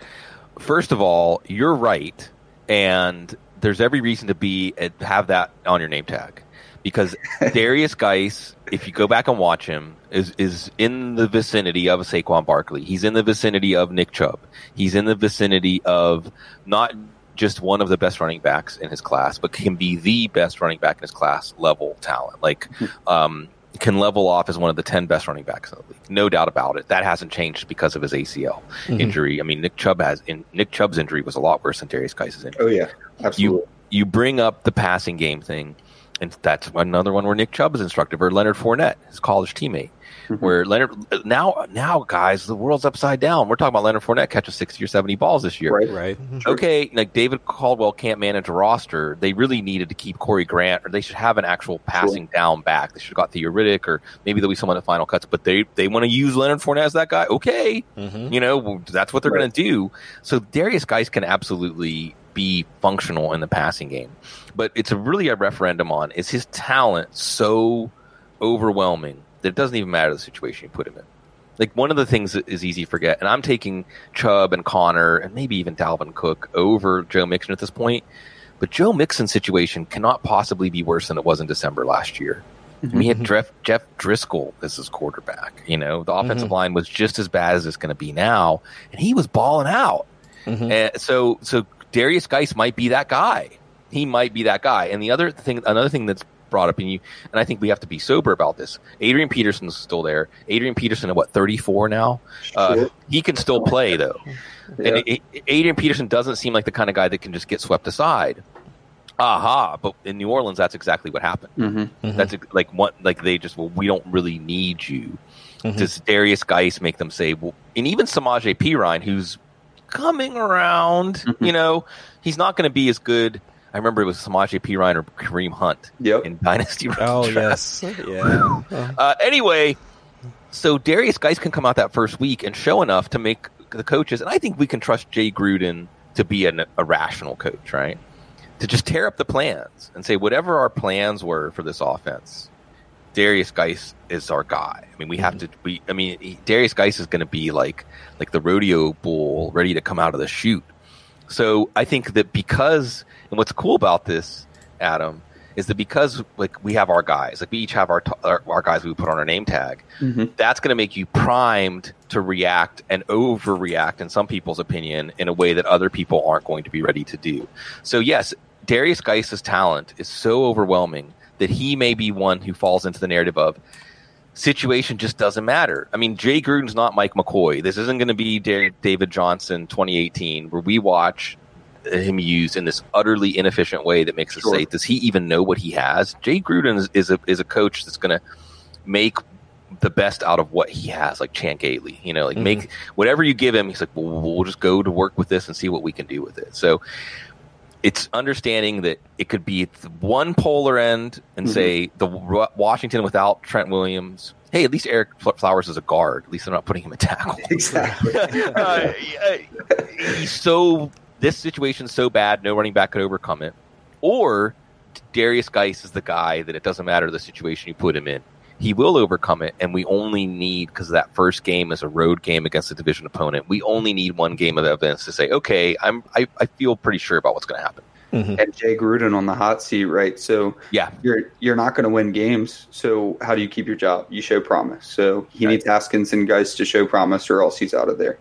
First of all, you're right, and there's every reason to be have that on your name tag because Darius Guice, if you go back and watch him, is is in the vicinity of Saquon Barkley. He's in the vicinity of Nick Chubb. He's in the vicinity of not just one of the best running backs in his class, but can be the best running back in his class level talent. Like, hmm. um, can level off as one of the 10 best running backs in the league. No doubt about it. That hasn't changed because of his ACL mm-hmm. injury. I mean, Nick Chubb has in, Nick Chubb's injury was a lot worse than Darius Guice's injury. Oh yeah, absolutely. You, you bring up the passing game thing and that's another one where Nick Chubb is instructive, or Leonard Fournette, his college teammate. Mm-hmm. Where Leonard now now guys, the world's upside down. We're talking about Leonard Fournette catching sixty or seventy balls this year. Right, right. Mm-hmm. Okay, like David Caldwell can't manage a roster. They really needed to keep Corey Grant, or they should have an actual passing sure. down back. They should have got Theo Riddick, or maybe there'll be someone at final cuts. But they they want to use Leonard Fournette as that guy. Okay, mm-hmm. you know that's what they're right. going to do. So Darius Guice can absolutely be functional in the passing game. But it's really a referendum on is his talent so overwhelming that it doesn't even matter the situation you put him in. Like one of the things that is easy to forget, and I'm taking Chubb and Conner and maybe even Dalvin Cook over Joe Mixon at this point. But Joe Mixon's situation cannot possibly be worse than it was in December last year. Mean, he had mm-hmm. Jeff, Jeff Driskel as his quarterback. You know, the offensive mm-hmm. line was just as bad as it's going to be now, and he was balling out. Mm-hmm. And so, so Derrius Guice might be that guy. He might be that guy. And the other thing, another thing that's brought up in you, and I think we have to be sober about this. Adrian Peterson's still there. Adrian Peterson at what thirty four now? Uh, he can still play though, yeah. and it, it, Adrian Peterson doesn't seem like the kind of guy that can just get swept aside. Aha! But in New Orleans, that's exactly what happened. Mm-hmm. Mm-hmm. That's like what like they just well, we don't really need you. Mm-hmm. Does Darius Guice make them say, well, and even Samaje Perine, who's coming around. Mm-hmm. You know, he's not going to be as good. I remember it was Samaje Perine or Kareem Hunt yep. in Dynasty. Oh yes, yeah. uh, anyway, so Darius Guice can come out that first week and show enough to make the coaches, and I think we can trust Jay Gruden to be an, a rational coach, right? To just tear up the plans and say whatever our plans were for this offense, Darius Guice is our guy. I mean, we have to. We, I mean, he, Derrius Guice is going to be like like the rodeo bull ready to come out of the chute. So I think that because and what's cool about this, Adam, is that because like we have our guys, like we each have our our, our guys we put on our name tag. Mm-hmm. That's going to make you primed to react and overreact, in some people's opinion, in a way that other people aren't going to be ready to do. So yes, Darius Guice's talent is so overwhelming that he may be one who falls into the narrative of situation just doesn't matter. I mean, Jay Gruden's not Mike McCoy. This isn't going to be David Johnson 2018 where we watch him used in this utterly inefficient way that makes us sure. say, does he even know what he has? Jay Gruden is, is a is a coach that's going to make the best out of what he has, like Chan Gailey. You know, like mm-hmm. make whatever you give him. He's like, well, we'll just go to work with this and see what we can do with it. So it's understanding that it could be one polar end and mm-hmm. say the Washington without Trent Williams. Hey, at least Ereck Flowers is a guard. At least they're not putting him in tackle. Exactly. uh, he's so this situation's so bad, no running back could overcome it. Or Darius Guice is the guy that it doesn't matter the situation you put him in. He will overcome it. And we only need, because that first game is a road game against a division opponent, we only need one game of evidence to say, okay, I'm, I, I feel pretty sure about what's going to happen. Mm-hmm. And Jay Gruden on the hot seat, right? So Yeah. you're you're not going to win games. So how do you keep your job? You show promise. So he needs Haskins and guys to show promise, or else he's out of there.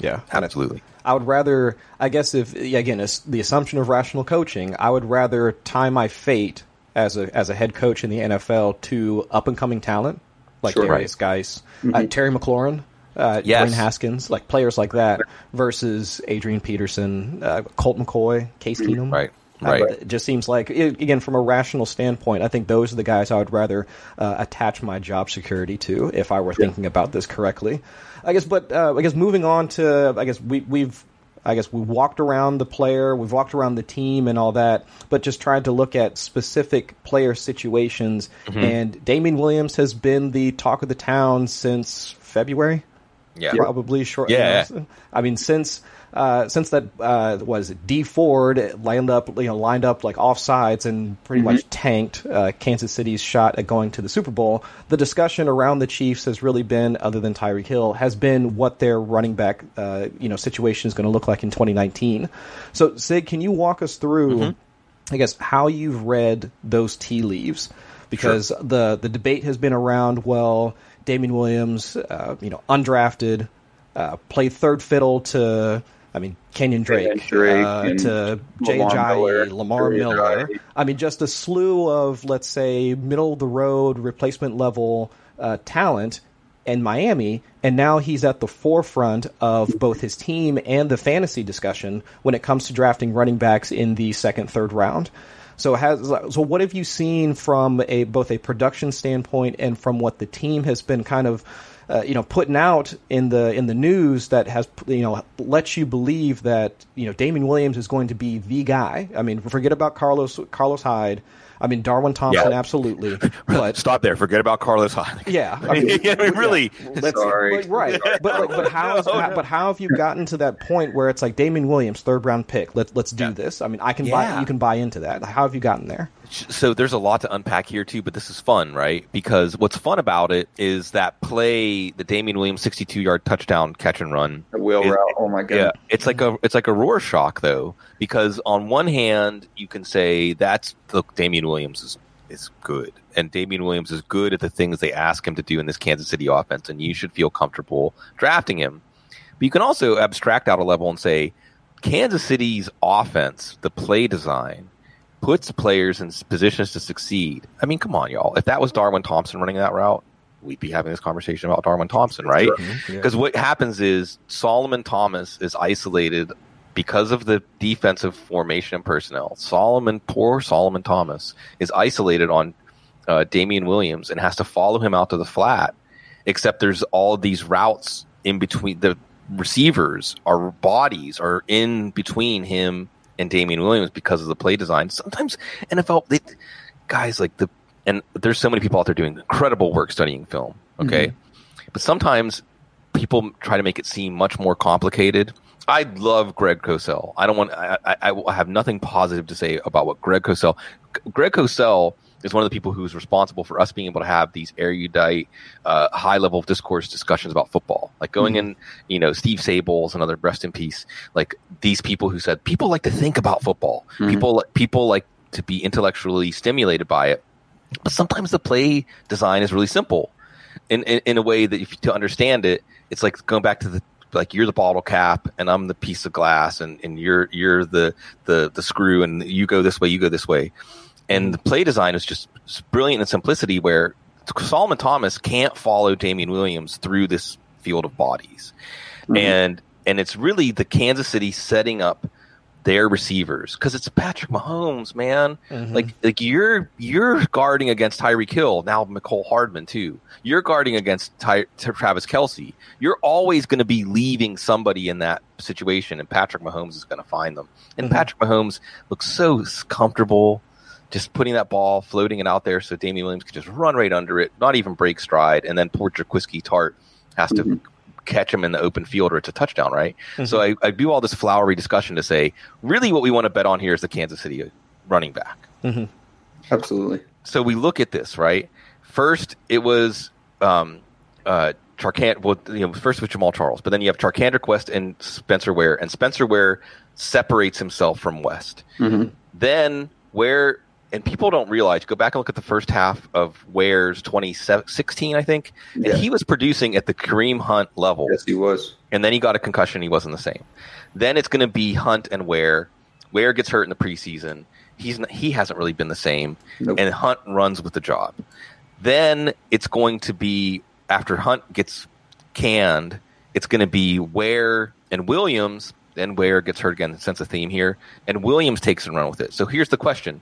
Yeah, Absolutely. I would rather, I guess, if again, the assumption of rational coaching, I would rather tie my fate as a as a head coach in the NFL to up and coming talent like Sure. Darius Guice, uh, Terry McLaurin, uh, Yes. Dwayne Haskins, like players like that, versus Adrian Peterson, uh, Colt McCoy, Case Keenum. Right. Uh, Right. it just seems like, i- again, from a rational standpoint, I think those are the guys I would rather uh, attach my job security to if I were thinking about this correctly. I guess, but uh, I guess moving on to, I guess we, we've, I guess we walked around the player, we've walked around the team and all that, but just tried to look at specific player situations. Mm-hmm. And Damien Williams has been the talk of the town since February Yeah. probably short. Yeah. I mean, since uh, since that uh, was Dee Ford lined up, you know, lined up like offsides and pretty much tanked uh, Kansas City's shot at going to the Super Bowl. The discussion around the Chiefs has really been, other than Tyreek Hill, has been what their running back, uh, you know, situation is going to look like in 2019. So, Sig, can you walk us through? I guess how you've read those tea leaves because the the debate has been around. Well, Damien Williams, uh, you know, undrafted, uh, played third fiddle to. I mean, Kenyon Drake, Drake uh, to Jay Lamar Miller, Lamar Miller. I mean, just a slew of let's say middle of the road replacement level uh, talent in Miami, and now he's at the forefront of both his team and the fantasy discussion when it comes to drafting running backs in the second, third round. So, has so what have you seen from a both a production standpoint and from what the team has been kind of uh, you know putting out in the in the news that has you know lets you believe that you know Damien Williams is going to be the guy. I mean, forget about Carlos Carlos Hyde. I mean, Darwin Thompson, Yeah. absolutely, but Stop there. Forget about Carlos Hyde. yeah, I mean, I mean, really. Let's- Sorry. but- right? But like, but how? how- but how have you gotten to that point where it's like Damien Williams, third round pick? Let let's do this. I mean, I can buy. You can buy into that. How have you gotten there? so there's a lot to unpack here too, but this is fun, right? Because what's fun about it is that play, the Damien Williams 62 yard touchdown catch and run. The wheel It- route. Oh my god. Yeah, it's like a it's like a Rorschach though, because on one hand you can say that's look Damien Williams is is good, and Damien Williams is good at the things they ask him to do in this Kansas City offense, and you should feel comfortable drafting him. But you can also abstract out a level and say Kansas City's offense, the play design, puts players in positions to succeed. I mean, come on, y'all. If that was Darwin Thompson running that route, we'd be having this conversation about Darwin Thompson, right? Mm-hmm. Because what happens is Solomon Thomas is isolated because of the defensive formation and personnel. Solomon, poor Solomon Thomas, is isolated on uh, Damien Williams and has to follow him out to the flat. Except there's all these routes in between the receivers, our bodies are in between him and Damien Williams because of the play design. Sometimes NFL they, guys like the and there's so many people out there doing incredible work studying film. Okay, but sometimes people try to make it seem much more complicated. I love Greg Cosell. I don't want. I, I, I have nothing positive to say about what Greg Cosell. Greg Cosell is one of the people who's responsible for us being able to have these erudite, uh, high level discourse discussions about football. Like going in, you know, Steve Sables and other rest in peace. Like these people who said people like to think about football. People people like to be intellectually stimulated by it. But sometimes the play design is really simple in, in, in a way that if you to understand it, it's like going back to the like you're the bottle cap and I'm the piece of glass and, and you're you're the, the the screw and you go this way, you go this way. And mm-hmm. the play design is just brilliant in simplicity where Solomon Thomas can't follow Damien Williams through this field of bodies. Mm-hmm. And and it's really the Kansas City setting up their receivers because it's Patrick Mahomes, man. Mm-hmm. Like like you're you're guarding against Tyreek Hill now, Mecole Hardman too. You're guarding against Ty- Travis Kelce. You're always going to be leaving somebody in that situation, and Patrick Mahomes is going to find them. And mm-hmm. Patrick Mahomes looks so comfortable. Just putting that ball, floating it out there, so Damien Williams can just run right under it, not even break stride, and then poor Jaquiski Tartt has to mm-hmm. Catch him in the open field or it's a touchdown, right? So I, I do all this flowery discussion to say, really, what we want to bet on here is the Kansas City running back. Absolutely. So we look at this, right? first it was um, uh, Charkand. Well, you know, first with Jamaal Charles, but then you have Charcandrick West and Spencer Ware, and Spencer Ware separates himself from West. Mhm. Then Ware, and people don't realize. Go back and look at the first half of Ware's 2016, I think, Yeah. and he was producing at the Kareem Hunt level Yes, he was. and then he got a concussion. He wasn't the same. Then it's going to be Hunt and Ware. Ware gets hurt in the preseason. He's n- he hasn't really been the same, Nope. and Hunt runs with the job. Then it's going to be after Hunt gets canned. It's going to be Ware and Williams. Then Ware gets hurt again. Sense a theme here, and Williams takes and run with it. So here's the question: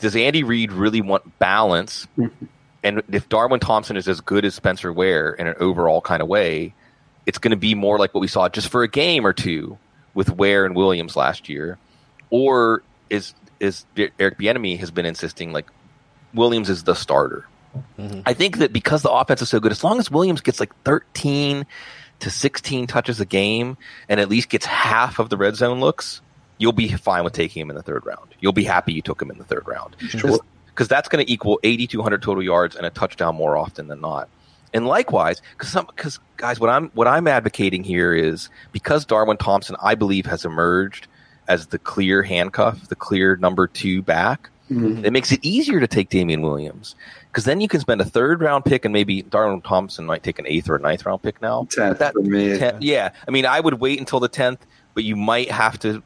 Does Andy Reid really want balance? Mm-hmm. and if Darwin Thompson is as good as Spencer Ware in an overall kind of way, it's going to be more like what we saw just for a game or two with Ware and Williams last year, or is is Eric Bieniemy has been insisting like Williams is the starter. Mm-hmm. I think that because the offense is so good, as long as Williams gets like thirteen to sixteen touches a game and at least gets half of the red zone looks, you'll be fine with taking him in the third round. You'll be happy you took him in the third round Sure. because that's going to equal 8,200 total yards and a touchdown more often than not. And likewise, because guys, what I'm what I'm advocating here is because Darwin Thompson, I believe, has emerged as the clear handcuff, the clear number two back. Mhm. It makes it easier to take Damien Williams because then you can spend a third round pick and maybe Darwin Thompson might take an eighth or a ninth round pick now. Tenth That- for me. Ten- yeah, I mean, I would wait until the tenth, but you might have to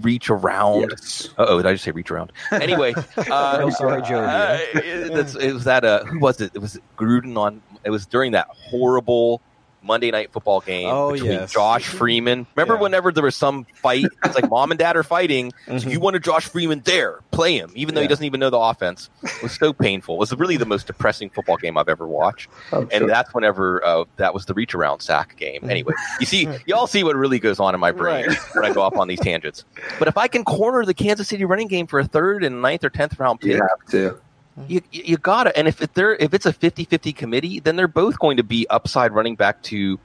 reach around. Yes. Uh oh, did I just say reach around? Anyway, uh, sorry, Joe. uh, it, that's- it was that uh, who was it? It was Gruden on. It was during that horrible Monday night football game Oh, between yes. Josh Freeman. Remember Yeah. whenever there was some fight? It's like mom and dad are fighting. So Mhm. you wanted Josh Freeman there, play him, even though he doesn't even know the offense. It was so painful. It was really the most depressing football game I've ever watched I'm and sure. that's whenever uh, that was the reach around sack game. Anyway, you see, y'all see what really goes on in my brain Right. when I go off on these tangents. But if I can corner the Kansas City running game for a third and ninth or tenth round you pick, have to. You, you, you gotta. And if it- they're if it's a 50-50 committee, then they're both going to be upside running back to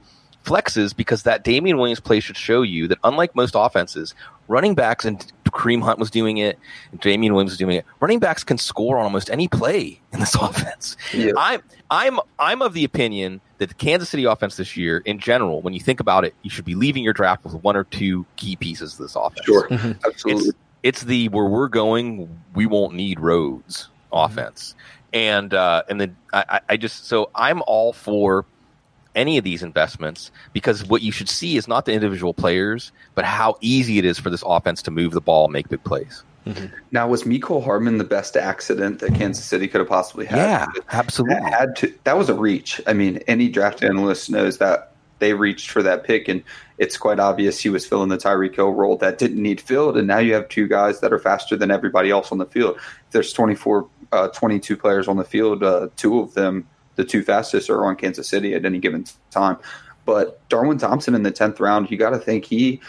flexes because that Damien Williams play should show you that unlike most offenses, running backs and Kareem Hunt was doing it, and Damien Williams was doing it. Running backs can score on almost any play in this offense. Yeah. I'm I'm I'm of the opinion that the Kansas City offense this year, in general, when you think about it, you should be leaving your draft with one or two key pieces of this offense. Sure. Mhm. Absolutely. It's it's the where we're going, we won't need roads offense, and uh, and then I, I- I just so I'm all for any of these investments because what you should see is not the individual players, but how easy it is for this offense to move the ball make big plays. Now, was Mecole Hardman the best accident that Kansas City could have possibly had? Yeah, absolutely. That had to. That was a reach. I mean, any draft analyst knows that they reached for that pick, and it's quite obvious he was filling the Tyreek Hill role that didn't need filled. And now you have two guys that are faster than everybody else on the field. If there's 24, uh, 22 players on the field. Uh, two of them, the two fastest, are on Kansas City at any given time. But Darwin Thompson in the tenth round, you got to think he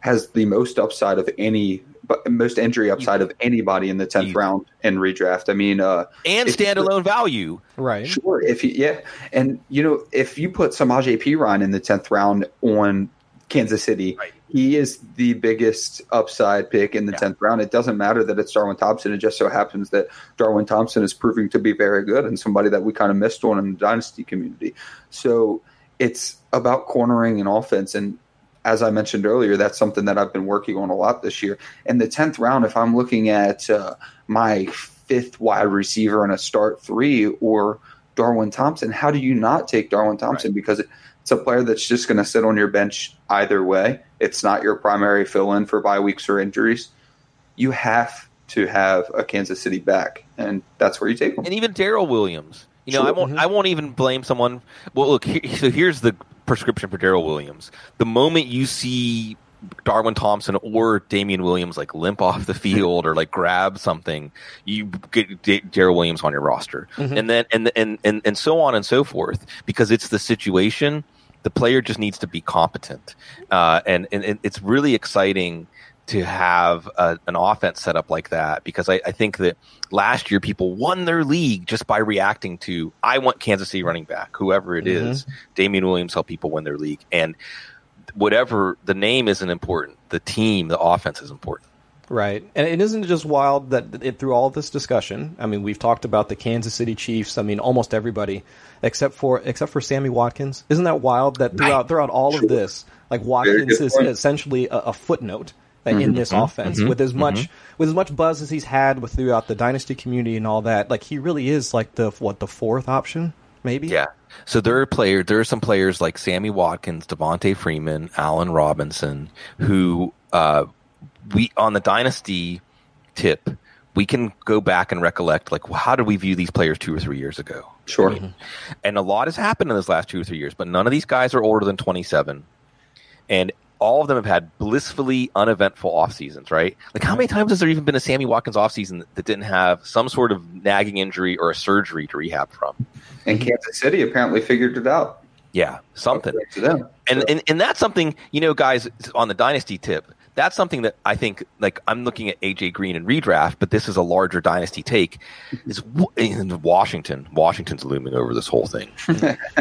has the most upside of any, but most injury upside of anybody in the tenth Easy. round in redraft. I mean, uh, and If you- standalone value. Right. Sure, if you yeah, and you know if you put Samaje Perine in the tenth round on Kansas City, Right. He is the biggest upside pick in the Yeah. tenth round. It doesn't matter that it's Darwin Thompson. It just so happens that Darwin Thompson is proving to be very good and somebody that we kind of missed on in the dynasty community. So it's about cornering an offense and. As I mentioned earlier, that's something that I've been working on a lot this year. In the tenth round, if I'm looking at uh, my fifth wide receiver in a start three or Darwin Thompson, how do you not take Darwin Thompson? Because it's a player that's just going to sit on your bench either way. It's not your primary fill in for bye weeks or injuries. You have to have a Kansas City back, and that's where you take them. and even Darrel Williams. You know, Sure. I won't. Mm-hmm. I won't even blame someone. Well, look. Here, so here's the prescription for Darrel Williams. The moment you see Darwin Thompson or Damien Williams like limp off the field or like grab something, you get D- Darrel Williams on your roster, Mhm. and then and and and and so on and so forth because it's the situation. The player just needs to be competent, uh, and, and and it's really exciting to have a, an offense set up like that because I, I think that last year people won their league just by reacting to I want Kansas City running back, whoever it is. Damien Williams helped people win their league, and whatever the name isn't important, the team, the offense is important. Right. And it isn't just wild that it, through all this discussion, I mean, we've talked about the Kansas City Chiefs. I mean, almost everybody except for except for Sammy Watkins. Isn't that wild that throughout Right. throughout all of this, like Watkins is point. essentially a, a footnote in mm-hmm. this mm-hmm. offense mm-hmm. with as much with as much buzz as he's had with throughout the dynasty community and all that. Like he really is like the what the fourth option, maybe. Yeah. So there are players. There are some players like Sammy Watkins, Devonta Freeman, Allen Robinson, who uh, we on the dynasty tip we can go back and recollect like well, how did we view these players two or three years ago? Sure. And a lot has happened in those last two or three years, but none of these guys are older than 27. And all of them have had blissfully uneventful off seasons, right? Like, how many mm-hmm. times has there even been a Sammy Watkins off season that didn't have some sort of nagging injury or a surgery to rehab from? And Kansas City apparently figured it out. Yeah, something. To them. And, and and that's something you know, guys. On the dynasty tip, that's something that I think. Like I'm looking at AJ Green and redraft, but this is a larger dynasty take. Is in Washington? Washington's looming over this whole thing.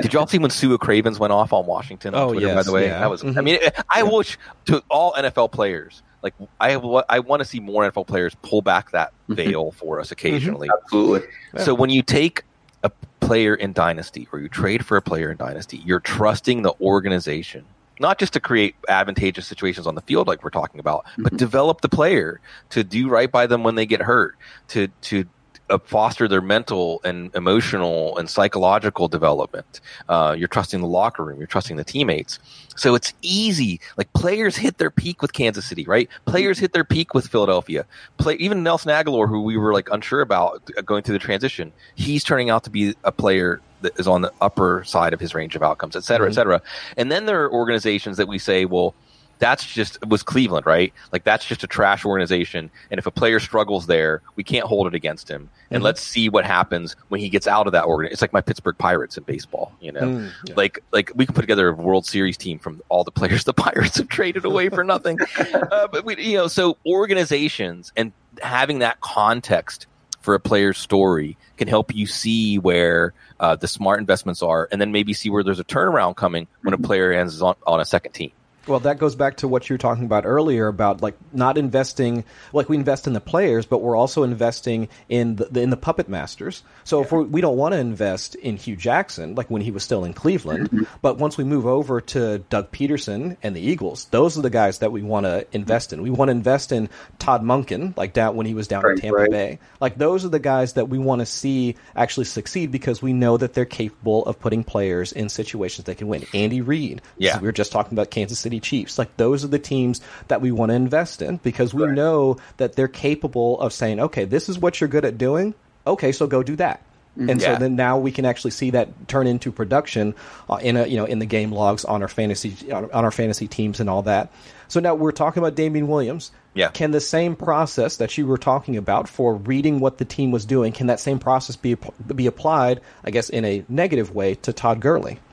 Did y'all see when Su'a Cravens went off on Washington? On Oh, Twitter, by the way, yeah. that was. I Mhm. mean, I wish to all NFL players. Like I, wa- I want to see more NFL players pull back that veil for us occasionally. Absolutely. So when you take a player in Dynasty or you trade for a player in Dynasty, you're trusting the organization, not just to create advantageous situations on the field like we're talking about, but develop the player to do right by them when they get hurt, to to uh, foster their mental and emotional and psychological development. Uh, you're trusting the locker room. You're trusting the teammates. So it's easy. Like players hit their peak with Kansas City, right? Players hit their peak with Philadelphia. Play even Nelson Agholor, who we were like unsure about uh, going through the transition, he's turning out to be a player that is on the upper side of his range of outcomes, et cetera, et cetera. And then there are organizations that we say, well, that's just it was Cleveland, right? Like that's just a trash organization, and if a player struggles there, we can't hold it against him. And let's see what happens when he gets out of that organ. It's like my Pittsburgh Pirates in baseball, you know. Mm, yeah. Like like we can put together a World Series team from all the players the Pirates have traded away for nothing. uh, but we, you know, so organizations and having that context for a player's story can help you see where uh, the smart investments are, and then maybe see where there's a turnaround coming when a player ends on, on a second team. Well, that goes back to what you were talking about earlier about like not investing like we invest in the players, but we're also investing in the, in the puppet masters. So if we're, we don't want to invest in Hue Jackson like when he was still in Cleveland, mm-hmm. but once we move over to Doug Pederson and the Eagles, those are the guys that we want to invest in. We want to invest in Todd Monken like down when he was down in Tampa right. Bay. Like those are the guys that we want to see actually succeed because we know that they're capable of putting players in situations they can win. Andy Reid, Yeah. we were just talking about Kansas City Chiefs. Like those are the teams that we want to invest in because we know that they're capable of saying, "Okay, this is what you're good at doing. Okay, so go do that." And Yeah. so then now we can actually see that turn into production uh, in a you know in the game logs on our fantasy on, on our fantasy teams and all that. So now we're talking about Damien Williams. Yeah. Can the same process that you were talking about for reading what the team was doing, can that same process be be applied, I guess, in a negative way to Todd Gurley?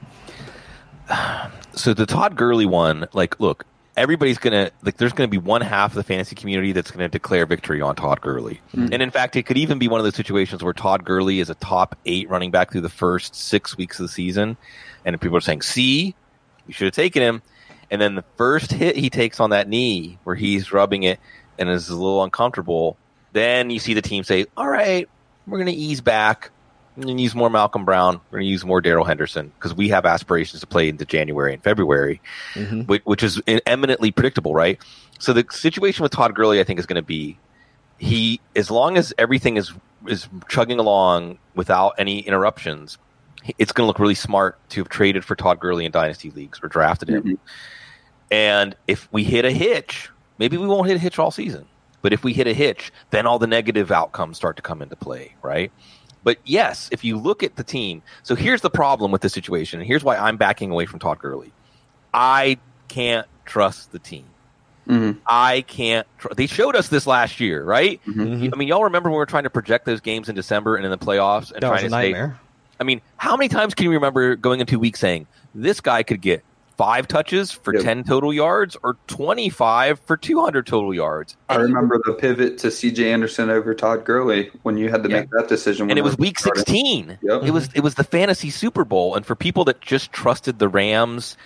so the Todd Gurley one, like, look, everybody's gonna like. There's gonna be one half of the fantasy community that's gonna declare victory on Todd Gurley, mm-hmm. and in fact, it could even be one of those situations where Todd Gurley is a top eight running back through the first six weeks of the season, and people are saying, "See, you should have taken him." And then the first hit he takes on that knee, where he's rubbing it and is a little uncomfortable, then you see the team say, "All right, we're gonna ease back." We're going to use more Malcolm Brown. We're going to use more Darrell Henderson because we have aspirations to play into January and February, mm-hmm. which, which is eminently predictable, right? So the situation with Todd Gurley, I think, is going to be he, as long as everything is is chugging along without any interruptions, it's going to look really smart to have traded for Todd Gurley in dynasty leagues or drafted him. Mm-hmm. And if we hit a hitch, maybe we won't hit a hitch all season. But if we hit a hitch, then all the negative outcomes start to come into play, right? But yes, if you look at the team, so here's the problem with the situation, and here's why I'm backing away from Todd Gurley. I can't trust the team. Mm-hmm. I can't. Tr- they showed us this last year, right? Mm-hmm. Mm-hmm. I mean, y'all remember when we were trying to project those games in December and in the playoffs and That was trying a to say, nightmare. I mean, how many times can you remember going into a week saying this guy could get five touches for Yep. 10 total yards or 25 for 200 total yards? I And he- remember the pivot to C.J. Anderson over Todd Gurley when you had to Yeah. make that decision. and it was week started. 16. Yep. It was it was the fantasy Super Bowl and for people that just trusted the Rams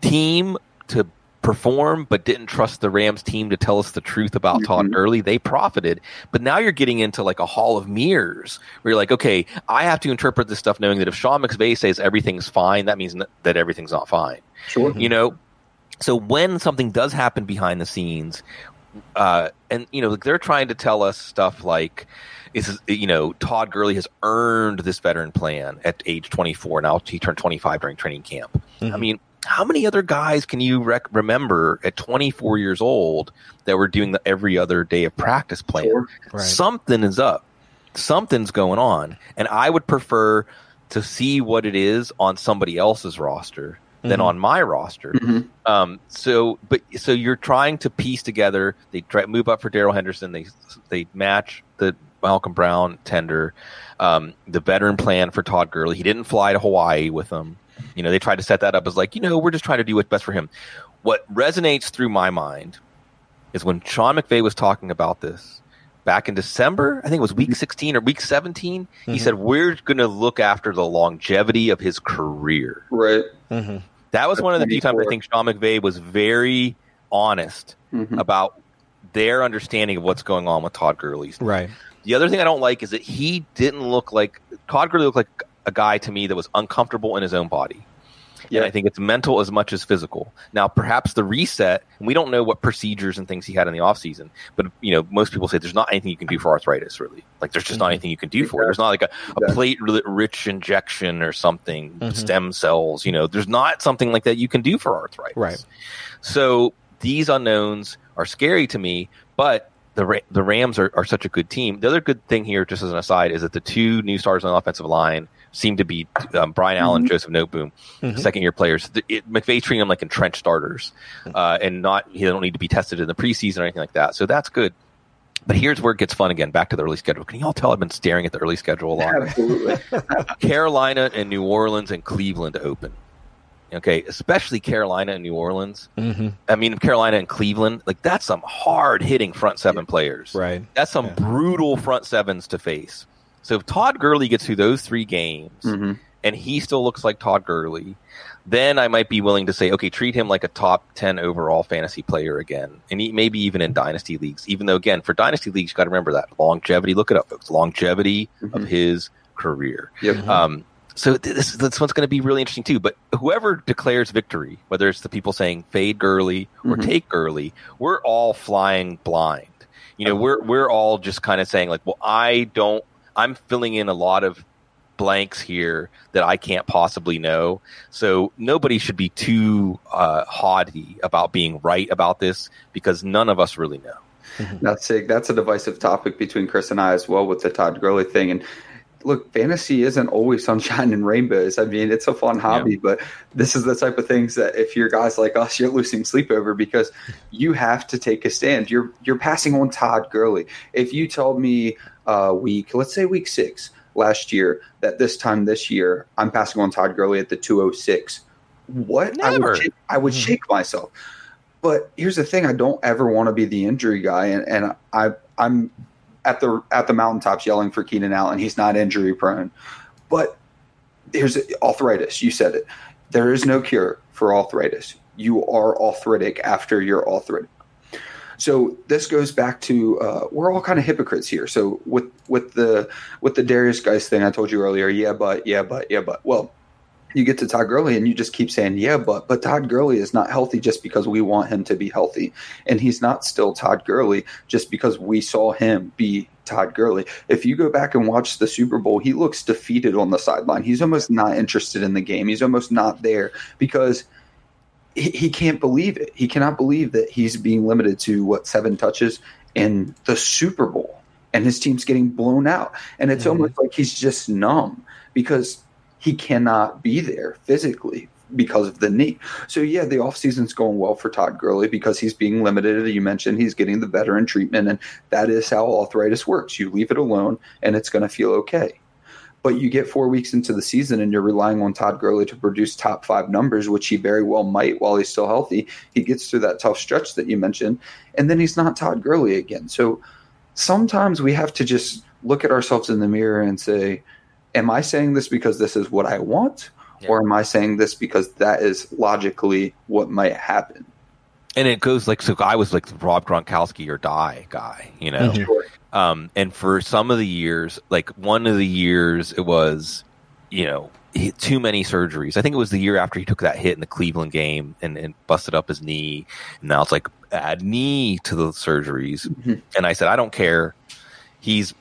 team to perform but didn't trust the Rams team to tell us the truth about mm-hmm. Todd Gurley, they profited. But now you're getting into like a hall of mirrors where you're like, okay, I have to interpret this stuff knowing that if Sean McVay says everything's fine, that means that everything's not fine. Sure. You know, so when something does happen behind the scenes, uh, and you know they're trying to tell us stuff like is you know Todd Gurley has earned this veteran plan at age 24. Now he turned 25 during training camp. Mm-hmm. I mean, how many other guys can you rec- remember at 24 years old that were doing the every other day of practice plan? Sure. Right. Something is up. Something's going on, and I would prefer to see what it is on somebody else's roster than mm-hmm. on my roster. Mm-hmm. Um, so, but so you're trying to piece together. They try, move up for Darrell Henderson. They they match the Malcolm Brown tender, um, the veteran plan for Todd Gurley. He didn't fly to Hawaii with them. You know, they tried to set that up as like, you know, we're just trying to do what's best for him. What resonates through my mind is when Sean McVay was talking about this back in December, I think it was week 16 or week 17, mm-hmm. he said, We're going to look after the longevity of his career. Right. Mm-hmm. That was one of the few times I think Sean McVay was very honest mm-hmm. about their understanding of what's going on with Todd Gurley's. Right. The other thing I don't like is that he didn't look like Todd Gurley looked like a guy to me that was uncomfortable in his own body. Yeah. And I think it's mental as much as physical. Now, perhaps the reset, we don't know what procedures and things he had in the offseason, but you know, most people say there's not anything you can do for arthritis, really. Like there's just mm-hmm. not anything you can do for it. There's not like a, a platelet rich injection or something, mm-hmm. stem cells, you know, there's not something like that you can do for arthritis. Right. So these unknowns are scary to me, but the the Rams are, are such a good team. The other good thing here, just as an aside, is that the two new stars on the offensive line seem to be um, Brian Allen, mm-hmm. Joseph Noteboom, mm-hmm. second year players. It, McVay treating them like entrenched starters, uh, and not he don't need to be tested in the preseason or anything like that. So that's good. But here's where it gets fun again. Back to the early schedule. Can you all tell I've been staring at the early schedule a lot? Absolutely. Carolina and New Orleans and Cleveland open. Okay, especially Carolina and New Orleans. Mm-hmm. I mean, Carolina and Cleveland. Like that's some hard hitting front seven yeah. players. Right. That's some yeah. brutal front sevens to face. So if Todd Gurley gets through those three games mm-hmm. and he still looks like Todd Gurley, then I might be willing to say, okay, treat him like a top 10 overall fantasy player again. And he, maybe even in dynasty leagues, even though, again, for dynasty leagues, you got to remember that longevity. Look it up, folks. Longevity mm-hmm. of his career. Yep. Um, so this, this one's going to be really interesting too. But whoever declares victory, whether it's the people saying fade Gurley or mm-hmm. take Gurley, we're all flying blind. You know, we're we're all just kind of saying like, well, I don't I'm filling in a lot of blanks here that I can't possibly know. So nobody should be too uh, haughty about being right about this because none of us really know. That's a, that's a divisive topic between Chris and I as well with the Todd Gurley thing. And look, fantasy isn't always sunshine and rainbows. I mean, it's a fun hobby, yeah. but this is the type of things that if you're guys like us, you're losing sleep over because you have to take a stand. You're you're passing on Todd Gurley. If you told me uh, week, let's say week six last year, that this time this year I'm passing on Todd Gurley at the 206. What Never. I would, shake, I would mm-hmm. shake myself. But here's the thing: I don't ever want to be the injury guy, and, and I I'm at the at the mountaintops yelling for Keenan Allen. He's not injury prone, but there's arthritis. You said it. There is no cure for arthritis. You are arthritic after you're arthritic. So this goes back to uh, we're all kind of hypocrites here. So with with the with the Darius Guice thing I told you earlier, yeah, but yeah, but yeah, but well, you get to Todd Gurley and you just keep saying yeah, but but Todd Gurley is not healthy just because we want him to be healthy, and he's not still Todd Gurley just because we saw him be Todd Gurley. If you go back and watch the Super Bowl, he looks defeated on the sideline. He's almost not interested in the game. He's almost not there because he, he can't believe it. He cannot believe that he's being limited to what seven touches in the Super Bowl and his team's getting blown out. And it's mm-hmm. almost like he's just numb because he cannot be there physically because of the knee. So yeah, the offseason's going well for Todd Gurley because he's being limited. You mentioned he's getting the veteran treatment, and that is how arthritis works. You leave it alone, and it's going to feel okay. But you get four weeks into the season and you're relying on Todd Gurley to produce top five numbers, which he very well might while he's still healthy. He gets through that tough stretch that you mentioned, and then he's not Todd Gurley again. So sometimes we have to just look at ourselves in the mirror and say, Am I saying this because this is what I want? Yeah. Or am I saying this because that is logically what might happen? and it goes like so. I was like the Rob Gronkowski or die guy, you know. Mhm. Um, and for some of the years, like one of the years, it was, you know, he, too many surgeries. I think it was the year after he took that hit in the Cleveland game and, and busted up his knee. And now it's like add knee to the surgeries. Mhm. And I said, I don't care. He's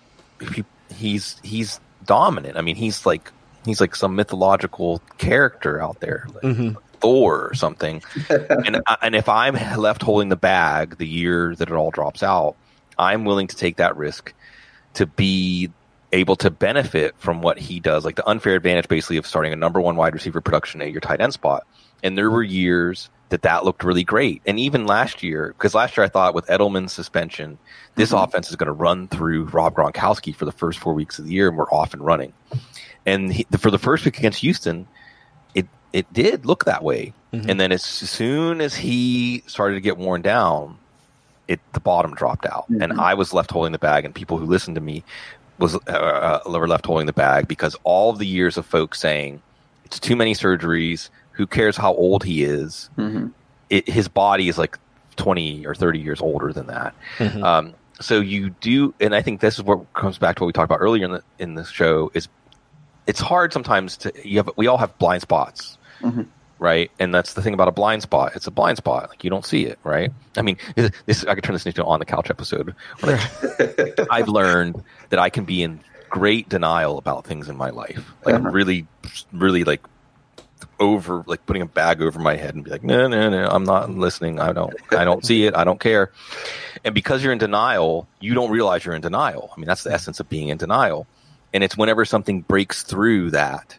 he, he's he's dominant. I mean, he's like he's like some mythological character out there. Like, Mhm. Thor or something. and and if I'm left holding the bag the year that it all drops out, I'm willing to take that risk to be able to benefit from what he does, like the unfair advantage basically of starting a number one wide receiver production at your tight end spot. And there were years that that looked really great. And even last year, because last year I thought with Edelman's suspension, this Mhm. offense is going to run through Rob Gronkowski for the first four weeks of the year, and we're off and running. And he, for the first week against Houston, it it did look that way. Mhm. And then as soon as he started to get worn down, it the bottom dropped out, and Mhm. I was left holding the bag. And people who listened to me was uh, were left holding the bag because all of the years of folks saying it's too many surgeries. Who cares how old he is? Mhm. It, his body is like twenty or thirty years older than that. Mhm. Um, so you do, and I think this is what comes back to what we talked about earlier in the in the show. Is it's hard sometimes to you have we all have blind spots, Mhm. right? And that's the thing about a blind spot. It's a blind spot. Like you don't see it, right? I mean, this I could turn this into an on the couch episode. Like, I've learned that I can be in great denial about things in my life, like Uh-huh. really, really like over like putting a bag over my head and be like no no no i'm not listening. I don't i don't see it. I don't care. And because you're in denial you don't realize you're in denial. I mean that's the essence of being in denial. And it's whenever something breaks through that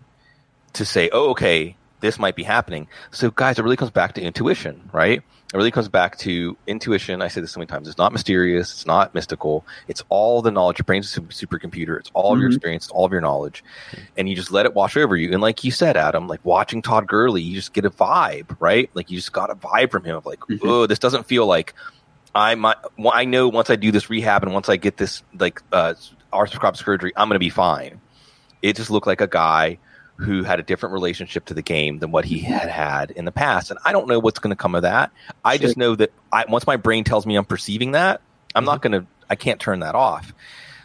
to say oh okay this might be happening so guys it really comes back to intuition right it really comes back to intuition i say this so many times it's not mysterious it's not mystical it's all the knowledge your brain's a supercomputer it's all of your Mhm. experience it's all of your knowledge and you just let it wash over you. And like you said, Adam, like watching Todd Gurley, you just get a vibe, right? Like you just got a vibe from him of like, Mhm. oh, this doesn't feel like I might. I know once I do this rehab and once I get this like uh, arthroscopic surgery, I'm going to be fine. It just looked like a guy who had a different relationship to the game than what he had had in the past. And I don't know what's going to come of that. I just know that I, once my brain tells me I'm perceiving that, I'm not going to. I can't turn that off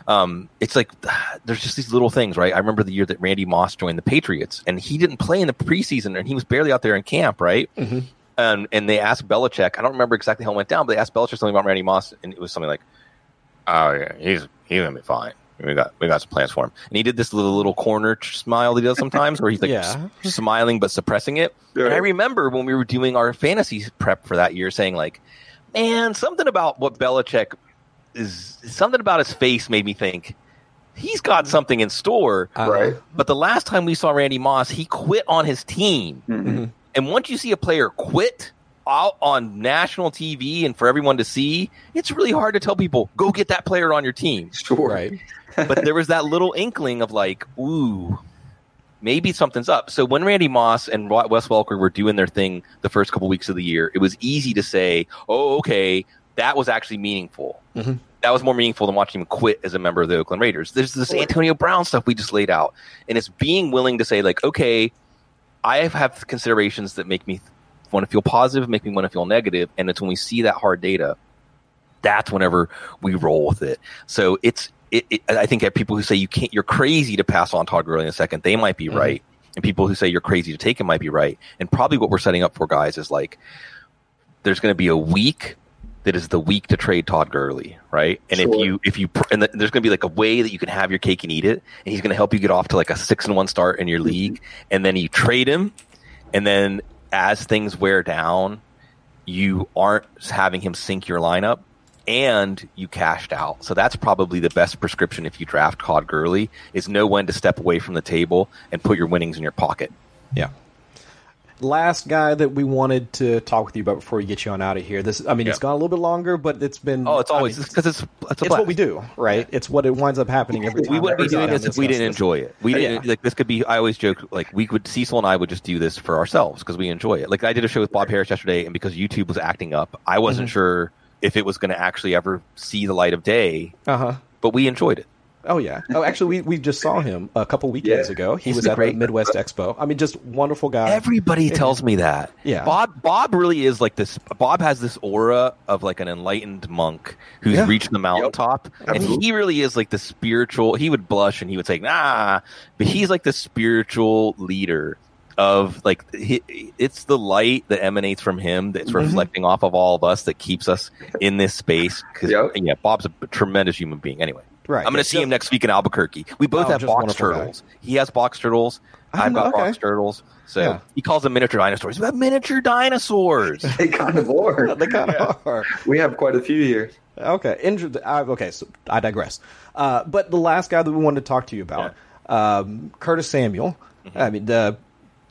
um, it's like there's just these little things, right? I remember the year that Randy Moss joined the Patriots, and he didn't play in the preseason, and he was barely out there in camp, right? Mhm. And and they asked Belichick, I don't remember exactly how it went down, but they asked Belichick something about Randy Moss, and it was something like, "Oh yeah, he's he's gonna be fine. We got we got some plans for him." And he did this little little corner smile that he does sometimes, where he's like Yeah. s- smiling but suppressing it. And I remember when we were doing our fantasy prep for that year, saying like, "Man, something about what Belichick is something about his face made me think he's got something in store." Uh, Right. But the last time we saw Randy Moss, he quit on his team, Mhm. and once you see a player quit out on national TV and for everyone to see, it's really hard to tell people go get that player on your team Sure. Right. but there was that little inkling of like, ooh, maybe something's up. So when Randy Moss and Wa- Wes Welker were doing their thing the first couple weeks of the year, it was easy to say, oh, okay, that was actually meaningful. Mhm. That was more meaningful than watching him quit as a member of the Oakland Raiders. There's this Antonio Brown stuff we just laid out, and it's being willing to say like, okay, I have considerations that make me want to feel positive, make me want to feel negative, and it's when we see that hard data, that's whenever we roll with it. So it's it, it, I think that people who say you can't, you're crazy to pass on Todd Gurley in a second, they might be Mhm. right, and people who say you're crazy to take him might be right. And probably what we're setting up for guys is like there's going to be a week that is the week to trade Todd Gurley, right? And if you if you and the, there's going to be like a way that you can have your cake and eat it, and he's going to help you get off to like a six and one start in your league, and then you trade him, and then as things wear down, you aren't having him sink your lineup and you cashed out. So that's probably the best prescription if you draft Todd Gurley is know when to step away from the table and put your winnings in your pocket. Yeah. Last guy that we wanted to talk with you about before we get you on out of here. This, I mean, it's gone a little bit longer, but it's been. Oh, it's I always mean, because it's it's, it's what we do, right? It's what it winds up happening every time. We wouldn't be doing this if we didn't this. enjoy it. We didn't Yeah. like this could be. I always joke like we could Cecil and I would just do this for ourselves because we enjoy it. Like I did a show with Bob Harris yesterday, and because YouTube was acting up, I wasn't Mhm. sure if it was going to actually ever see the light of day. Uh huh. But we enjoyed it. Oh yeah. Oh, actually, we, we just saw him a couple weekends Yeah. ago. He He's was at great. the Midwest Expo. I mean, just wonderful guy. Everybody tells me that. Yeah. Bob Bob really is like this Bob has this aura of like an enlightened monk who's Yeah. reached the mountaintop. And he really is like the spiritual he would blush and he would say, nah. But he's like the spiritual leader of like he, it's the light that emanates from him that's Mhm. reflecting off of all of us that keeps us in this space. Because Yep. yeah, Bob's a tremendous human being. Anyway, right. I'm going to see him next week in Albuquerque. We both Oh, have box wonderful guy. turtles. He has box turtles. Oh, I've got okay. box turtles. So Yeah. he calls them miniature dinosaurs. We have miniature dinosaurs. They kind of are. They kind of are. We have quite a few here. Okay, injured. Uh, okay, so I digress. Uh, but the last guy that we wanted to talk to you about, um, Curtis Samuel. Mm-hmm. I mean, the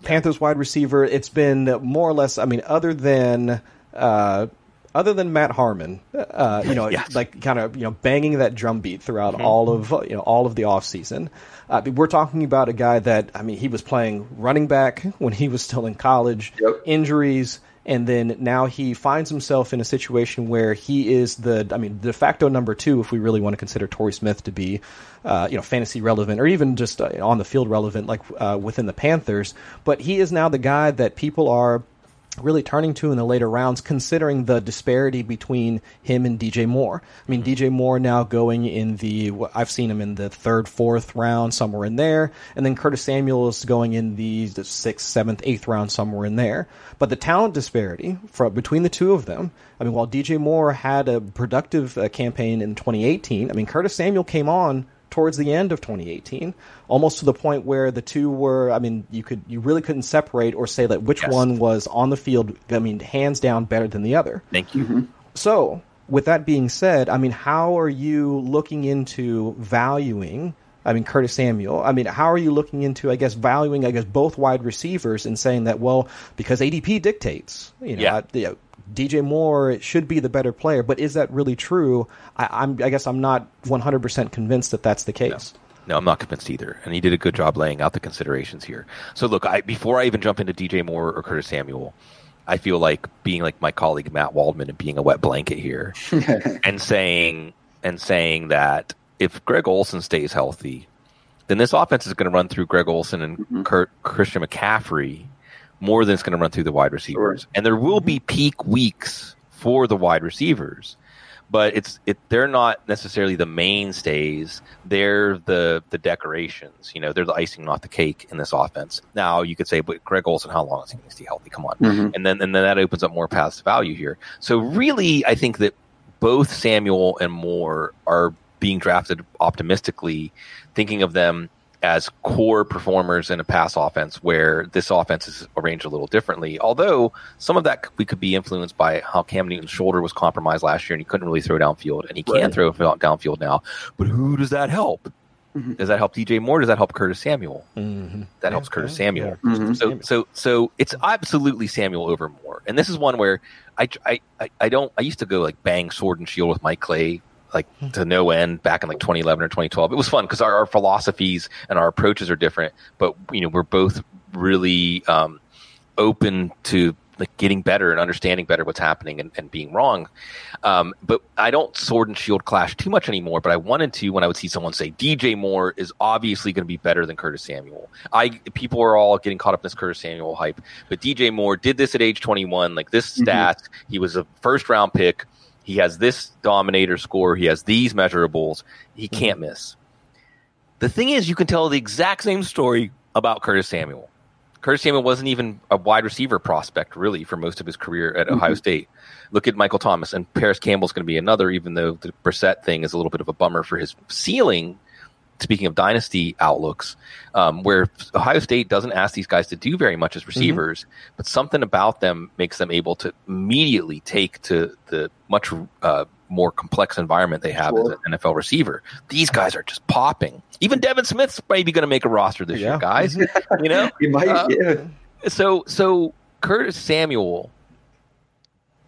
Panthers wide receiver. It's been more or less. I mean, other than uh, other than Matt Harmon, uh, you know, Yes. like kind of you know banging that drum beat throughout all of you know all of the offseason. Uh, we're talking about a guy that I mean, he was playing running back when he was still in college. Yep. Injuries and then now he finds himself in a situation where he is the I mean de facto number two if we really want to consider Torrey Smith to be uh, you know fantasy relevant or even just uh, on the field relevant like uh, within the Panthers but he is now the guy that people are really turning to in the later rounds, considering the disparity between him and DJ Moore. I mean, DJ Moore now going in the, I've seen him in the third, fourth round, somewhere in there, and then Curtis Samuel is going in the, the sixth, seventh, eighth round, somewhere in there. But the talent disparity from between the two of them, I mean, while DJ Moore had a productive uh, campaign in 2018, I mean, Curtis Samuel came on towards the end of 2018, almost to the point where the two were. I mean, you could you really couldn't separate or say that which Yes. one was on the field. I mean, hands down better than the other. Thank you. Mm-hmm. So, with that being said, I mean, how are you looking into valuing? I mean, Curtis Samuel. I mean, how are you looking into, I guess, valuing, I guess, both wide receivers and saying that, well, because ADP dictates, you know, Yeah. I- you know, DJ Moore should be the better player, but is that really true? I, I'm, I guess, I'm not 100% convinced that that's the case. No, I'm not convinced either. And he did a good job laying out the considerations here. So look, I before I even jump into DJ Moore or Curtis Samuel, I feel like being like my colleague Matt Waldman and being a wet blanket here and saying and saying that if Greg Olsen stays healthy, then this offense is going to run through Greg Olsen and mm-hmm. Kurt, Christian McCaffrey more than it's going to run through the wide receivers. And there will be peak weeks for the wide receivers, but it's it they're not necessarily the mainstays. They're the the decorations. You know, they're the icing, not the cake in this offense. Now you could say, but Greg Olsen, how long is he going to stay healthy? Come on, Mhm. and then and then that opens up more paths to value here. So really, I think that both Samuel and Moore are being drafted optimistically, thinking of them as core performers in a pass offense where this offense is arranged a little differently. Although some of that we could be influenced by how Cam Newton's shoulder was compromised last year and he couldn't really throw downfield and he can Right. throw downfield now. But who does that help? Mhm. Does that help DJ Moore? Does that help Curtis Samuel? Mm-hmm. That helps Curtis Samuel. Mhm. So, so, so it's absolutely Samuel over Moore, and this is one where I, I, I, I don't. I used to go like bang sword and shield with Mike Clay, like to no end back in like 2011 or 2012. It was fun because our, our philosophies and our approaches are different, but you know we're both really um, open to like getting better and understanding better what's happening and, and being wrong. Um, but I don't sword and shield clash too much anymore. But I wanted to when I would see someone say DJ Moore is obviously going to be better than Curtis Samuel. I people are all getting caught up in this Curtis Samuel hype, but DJ Moore did this at age 21. Like this Mhm. stat, he was a first round pick. He has this dominator score. He has these measurables. He mm-hmm. can't miss. The thing is, you can tell the exact same story about Curtis Samuel. Curtis Samuel wasn't even a wide receiver prospect, really, for most of his career at Ohio mm-hmm. State. Look at Michael Thomas, and Parris Campbell's going to be another, even though the Brissett thing is a little bit of a bummer for his ceiling. Speaking of dynasty outlooks, um, where Ohio State doesn't ask these guys to do very much as receivers, but something about them makes them able to immediately take to the much uh, more complex environment they have Sure. as an NFL receiver. These guys are just popping. Even Devin Smith's maybe going to make a roster this Yeah. year, guys. you know, You might, Uh, yeah. so so Curtis Samuel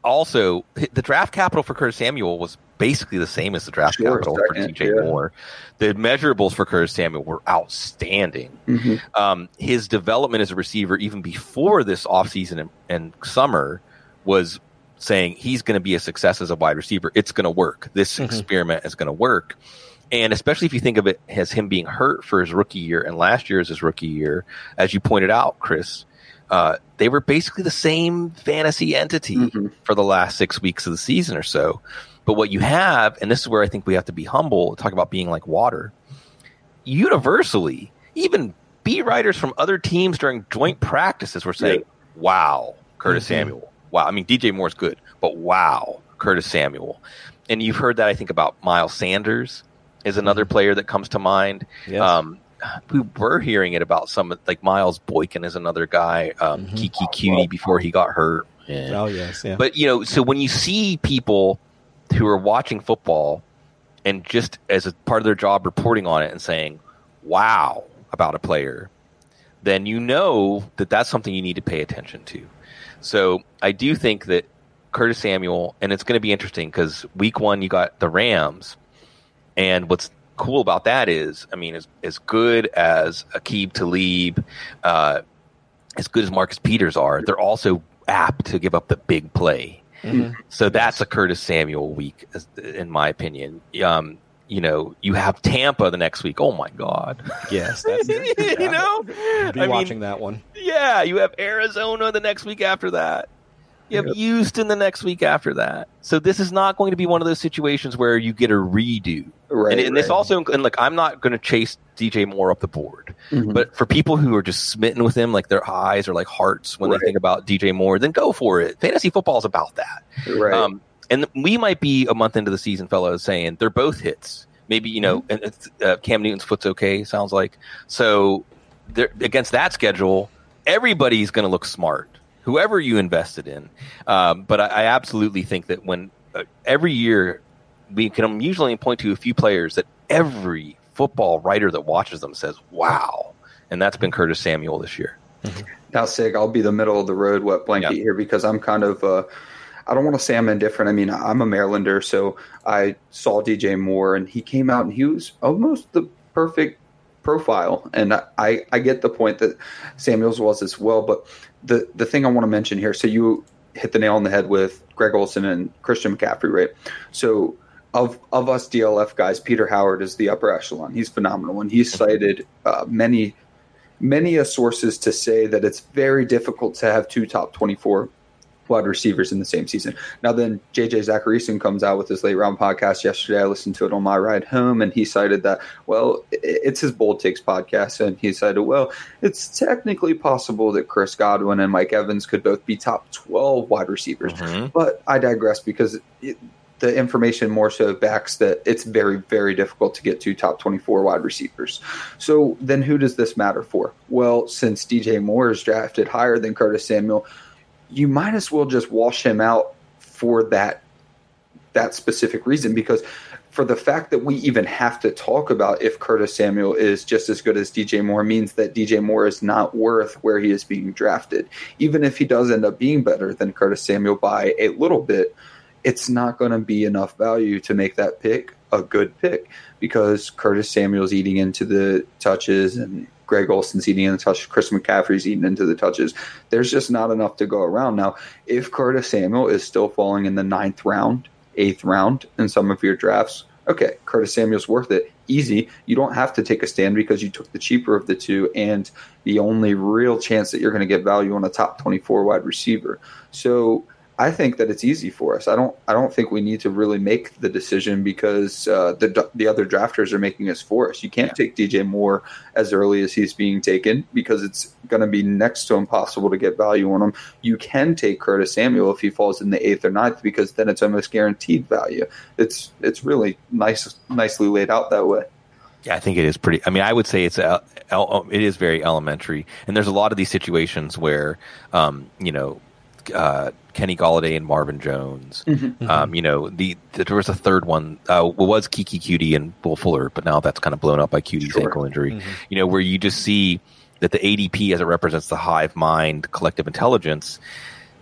also the draft capital for Curtis Samuel was basically the same as the draft Sure, capital for DJ yeah. Moore. The measurables for Curtis Samuel were outstanding. Mhm. Um, his development as a receiver, even before this offseason and, and summer, was saying he's going to be a success as a wide receiver. It's going to work. This Mhm. experiment is going to work. And especially if you think of it as him being hurt for his rookie year and last year as his rookie year, as you pointed out, Chris, uh, they were basically the same fantasy entity Mm-hmm. for the last six weeks of the season or so. But what you have, and this is where I think we have to be humble, talk about being like water. Universally, even beat writers from other teams during joint practices were saying, "Wow, Curtis Samuel. Wow. I mean, DJ Moore's good, but wow, Curtis Samuel." And you've heard that I think about Miles Sanders is another player that comes to mind. Yes. Um, we were hearing it about some like Miles Boykin is another guy. Um, Keke Coutee before he got hurt. Yeah. Oh yes, yeah. But you know, so when you see people who are watching football and just as a part of their job reporting on it and saying, "Wow," about a player, then you know that that's something you need to pay attention to. So I do think that Curtis Samuel, and it's going to be interesting because week one you got the Rams, and what's cool about that is, I mean, as as good as Aqib Talib, uh, as good as Marcus Peters are, they're also apt to give up the big play. So that's a Curtis Samuel week, in my opinion. Um, you know, you have Tampa the next week. Oh my God! yes, that's you know, Be I mean, watching that one. yeah, you have Arizona the next week after that. You have Houston the next week after that. So this is not going to be one of those situations where you get a redo. Right, and, and this also, and like, I'm not going to chase DJ Moore up the board, Mhm. but for people who are just smitten with him, like their eyes are like hearts when Right. they think about DJ Moore, then go for it. Fantasy football is about that. right. Um, and we might be a month into the season, fellows, saying they're both hits. Maybe you know, and it's, uh, Cam Newton's foot's okay. Sounds like so. Against that schedule, everybody's going to look smart. Whoever you invested in, um, but I, I absolutely think that when uh, every year we can usually point to a few players that every football writer that watches them says, "Wow," and that's been Curtis Samuel this year. Now, Sig, I'll be the middle of the road wet blanket Yeah. here because I'm kind of. Uh, I don't want to say I'm indifferent. I mean, I'm a Marylander, so I saw DJ Moore, and he came out and he was almost the perfect profile. And I, I get the point that Samuels was as well. But the the thing I want to mention here, so you hit the nail on the head with Greg Olsen and Christian McCaffrey, right? So of of us DLF guys, Peter Howard is the upper echelon. He's phenomenal, and he's cited uh, many many a sources to say that it's very difficult to have two top 24 wide receivers in the same season. Now then JJ Zachariason comes out with his late round podcast yesterday. I listened to it on my ride home and he cited that well it's his bold takes podcast and he cited well it's technically possible that Chris Godwin and Mike Evans could both be top 12 wide receivers. Mm-hmm. But I digress because it, the information more so backs that it's very, very difficult to get two top 24 wide receivers. So then who does this matter for? Well, since DJ Moore is drafted higher than Curtis Samuel, you might as well just wash him out for that that specific reason because for the fact that we even have to talk about if Curtis Samuel is just as good as DJ Moore means that DJ Moore is not worth where he is being drafted. Even if he does end up being better than Curtis Samuel by a little bit, it's not going to be enough value to make that pick a good pick because Curtis Samuel's eating into the touches and Greg Olsen's eating into the touches, Chris McCaffrey's eating into the touches. There's just not enough to go around. Now, if Curtis Samuel is still falling in the ninth round, eighth round in some of your drafts, okay, Curtis Samuel's worth it. Easy. You don't have to take a stand because you took the cheaper of the two and the only real chance that you're going to get value on a top 24 wide receiver. So I think that it's easy for us. I don't. I don't think we need to really make the decision because uh, the the other drafters are making us for us. You can't take DJ Moore as early as he's being taken because it's going to be next to impossible to get value on him. You can take Curtis Samuel if he falls in the eighth or ninth because then it's almost guaranteed value. It's it's really nice nicely laid out that way. Yeah, I think it is pretty. I mean, I would say it's el- el- it is very elementary, and there's a lot of these situations where, um, you know, uh, Kenny Golladay and Marvin Jones. Um, you know, the, there was a third one. Uh, well, was Keke Coutee and Bull Fuller, but now that's kind of blown up by Coutee's Sure. ankle injury. You know, where you just see that the ADP as it represents the hive mind, collective intelligence.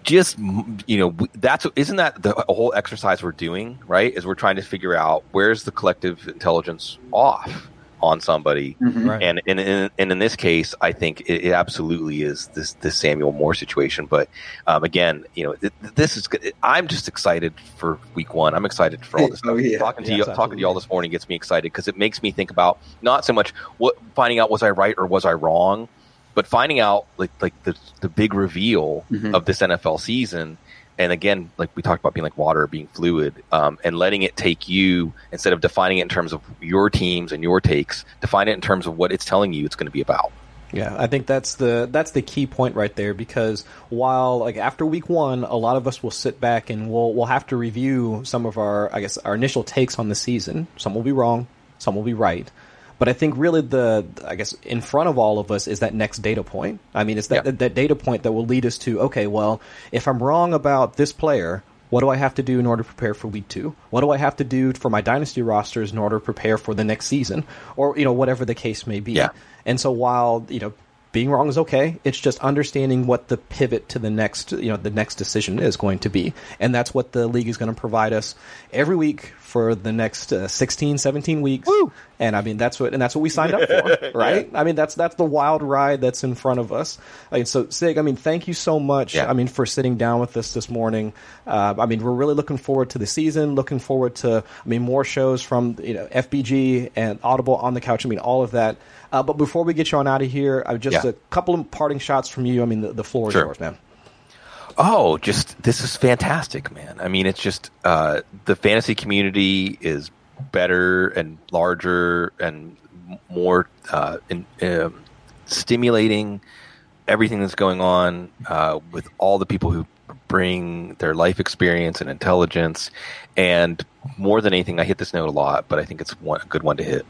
Just you know, that's isn't that the whole exercise we're doing, right? Is we're trying to figure out where's the collective intelligence off on somebody. Mhm. Right. And, and, and, and in this case, I think it, it absolutely is this, this Samuel Moore situation. But um, again, you know, th- this is good. I'm just excited for week one. I'm excited for all this Oh, stuff. yeah. Talking to Yes, you, talking to you all this morning gets me excited because it makes me think about not so much what finding out was I right or was I wrong, but finding out like like the the big reveal Mhm. of this NFL season. And again, like we talked about being like water, being fluid, um, and letting it take you instead of defining it in terms of your teams and your takes, define it in terms of what it's telling you it's going to be about. Yeah, I think that's the that's the key point right there because while like after week one, a lot of us will sit back and we'll we'll have to review some of our I guess our initial takes on the season. Some will be wrong, some will be right. But I think really the I guess in front of all of us is that next data point. I mean, it's that Yeah. that data point that will lead us to okay, well, if I'm wrong about this player, what do I have to do in order to prepare for week two? What do I have to do for my dynasty rosters in order to prepare for the next season, or you know whatever the case may be? Yeah. And so while you know being wrong is okay, it's just understanding what the pivot to the next you know the next decision is going to be, and that's what the league is going to provide us every week for the next uh, 16, 17 weeks. And I mean that's what and that's what we signed up for, right? I mean that's that's the wild ride that's in front of us. I mean, so Sig, I mean thank you so much. Yeah. I mean for sitting down with us this morning. Uh, I mean we're really looking forward to the season. Looking forward to I mean more shows from you know FBG and Audible on the couch. I mean all of that. Uh, but before we get you on out of here, I just Yeah. a couple of parting shots from you. I mean the, the floor is Sure. yours, man. Oh, just this is fantastic, man. I mean, it's just uh, the fantasy community is better and larger and more uh, in, um stimulating. Everything that's going on uh, with all the people who bring their life experience and intelligence, and more than anything, I hit this note a lot, but I think it's one, a good one to hit.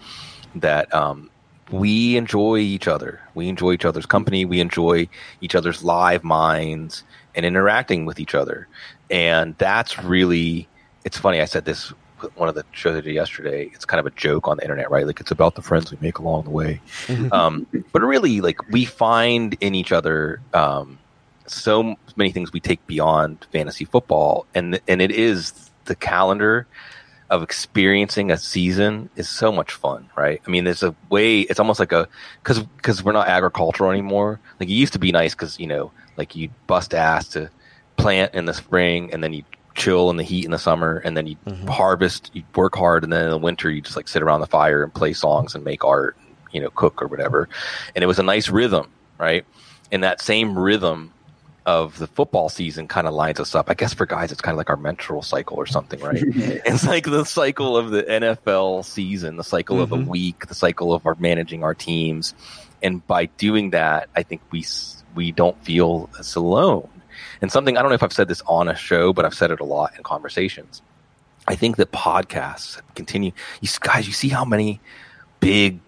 That um, we enjoy each other. We enjoy each other's company. We enjoy each other's live minds and interacting with each other. And that's really, it's funny. I said this with one of the shows I did yesterday. It's kind of a joke on the internet, right? Like it's about the friends we make along the way. um, but really, like we find in each other um, so many things we take beyond fantasy football, and and it is the calendar of experiencing a season is so much fun, right? I mean, there's a way. It's almost like a because because we're not agricultural anymore. Like it used to be nice because you know, like you bust ass to plant in the spring, and then you chill in the heat in the summer, and then you mm-hmm. harvest. You work hard, and then in the winter you just like sit around the fire and play songs and make art, you know, cook or whatever. And it was a nice rhythm, right? And that same rhythm of the football season kind of lines us up. I guess for guys, it's kind of like our menstrual cycle or something, right? it's like the cycle of the NFL season, the cycle of a mm-hmm. week, the cycle of our managing our teams, and by doing that, I think we we don't feel as alone. And something I don't know if I've said this on a show, but I've said it a lot in conversations. I think that podcasts continue. You guys, you see how many big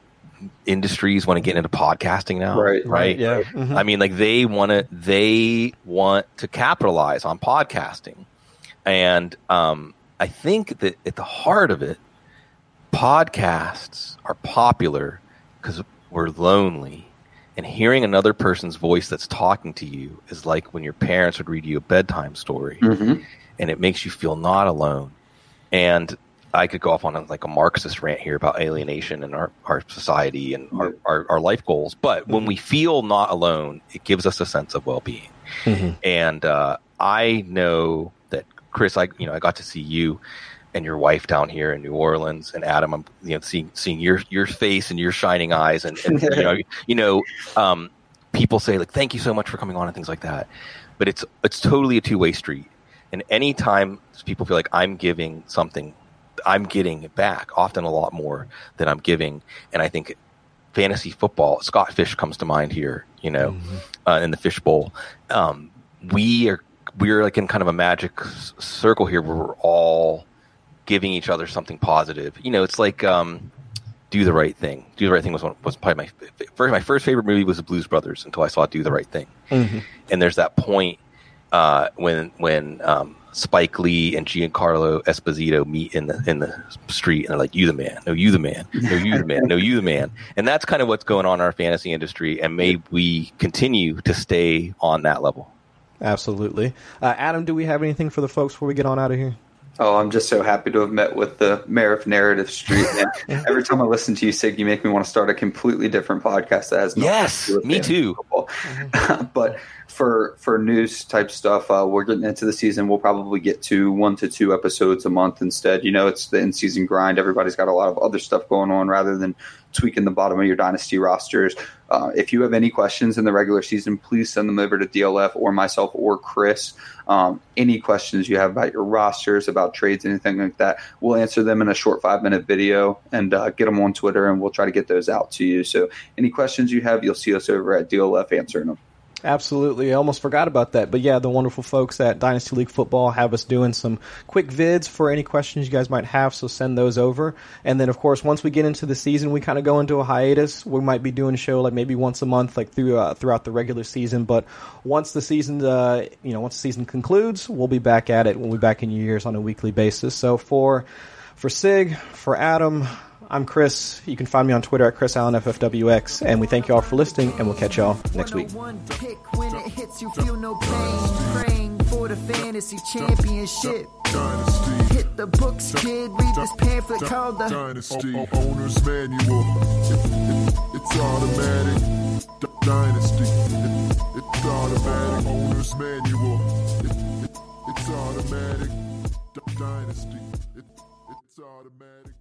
industries want to get into podcasting now, Right. Right. Yeah. Mhm. I mean, like they want to they want to capitalize on podcasting, and um, I think that at the heart of it, podcasts are popular because we're lonely, and hearing another person's voice that's talking to you is like when your parents would read you a bedtime story, Mhm. and it makes you feel not alone. And I could go off on a, like a Marxist rant here about alienation and our, our society and our, our, our life goals. But when we feel not alone, it gives us a sense of well being. And uh, I know that Chris, I you know I got to see you and your wife down here in New Orleans, and Adam, I'm you know seeing seeing your your face and your shining eyes, and, and you know you know um, people say like thank you so much for coming on and things like that. But it's it's totally a two way street. And anytime people feel like I'm giving something, I'm getting back, often a lot more than I'm giving. And I think fantasy football, Scott Fish comes to mind here, you know, uh, in the Fishbowl. Um, we are we're like in kind of a magic s- circle here where we're all giving each other something positive. You know, it's like um, do the right thing. Do the right thing was one, was probably my first my first favorite movie was the Blues Brothers until I saw Do the Right Thing. And there's that point uh, when when um, Spike Lee and Giancarlo Esposito meet in the in the street and they're like, "You the man? No, you the man? No, you the man? No, you the man?" And that's kind of what's going on in our fantasy industry, and may we continue to stay on that level. Absolutely. Uh, Adam, do we have anything for the folks before we get on out of here? Oh, I'm just so happy to have met with the mayor of Narrative Street. And every time I listen to you, Sig, you make me want to start a completely different podcast that has nothing Yes, to do with me fantasy too. football. but for for news type stuff, uh, we're getting into the season. We'll probably get to one to two episodes a month instead. You know, it's the in season grind. Everybody's got a lot of other stuff going on rather than tweaking the bottom of your dynasty rosters. Uh, if you have any questions in the regular season, please send them over to DLF or myself or Chris. Um, any questions you have about your rosters, about trades, anything like that, we'll answer them in a short five minute video and uh, get them on Twitter, and we'll try to get those out to you. So, any questions you have, you'll see us over at DLF answering them. Absolutely. I almost forgot about that. But yeah, the wonderful folks at Dynasty League Football have us doing some quick vids for any questions you guys might have, so send those over. And then, of course, once we get into the season, we kind of go into a hiatus. We might be doing a show like maybe once a month, like through, uh, throughout the regular season. But once the season, uh, you know, once the season concludes, we'll be back at it. We'll be back in your ears on a weekly basis. So for, for Sig, for Adam, I'm Chris. You can find me on Twitter at Chris Allen FFWX. And we thank you all for listening, and we'll catch y'all next week. 101 pick when it hits you feel no pain praying for the fantasy championship Dynasty. hit the books kid read this pamphlet called the Dynasty. O- o- owner's manual. It- it- it's automatic. D- Dynasty. It- it's automatic. Owner's manual. It- it- it's automatic. D- Dynasty. It- it's automatic.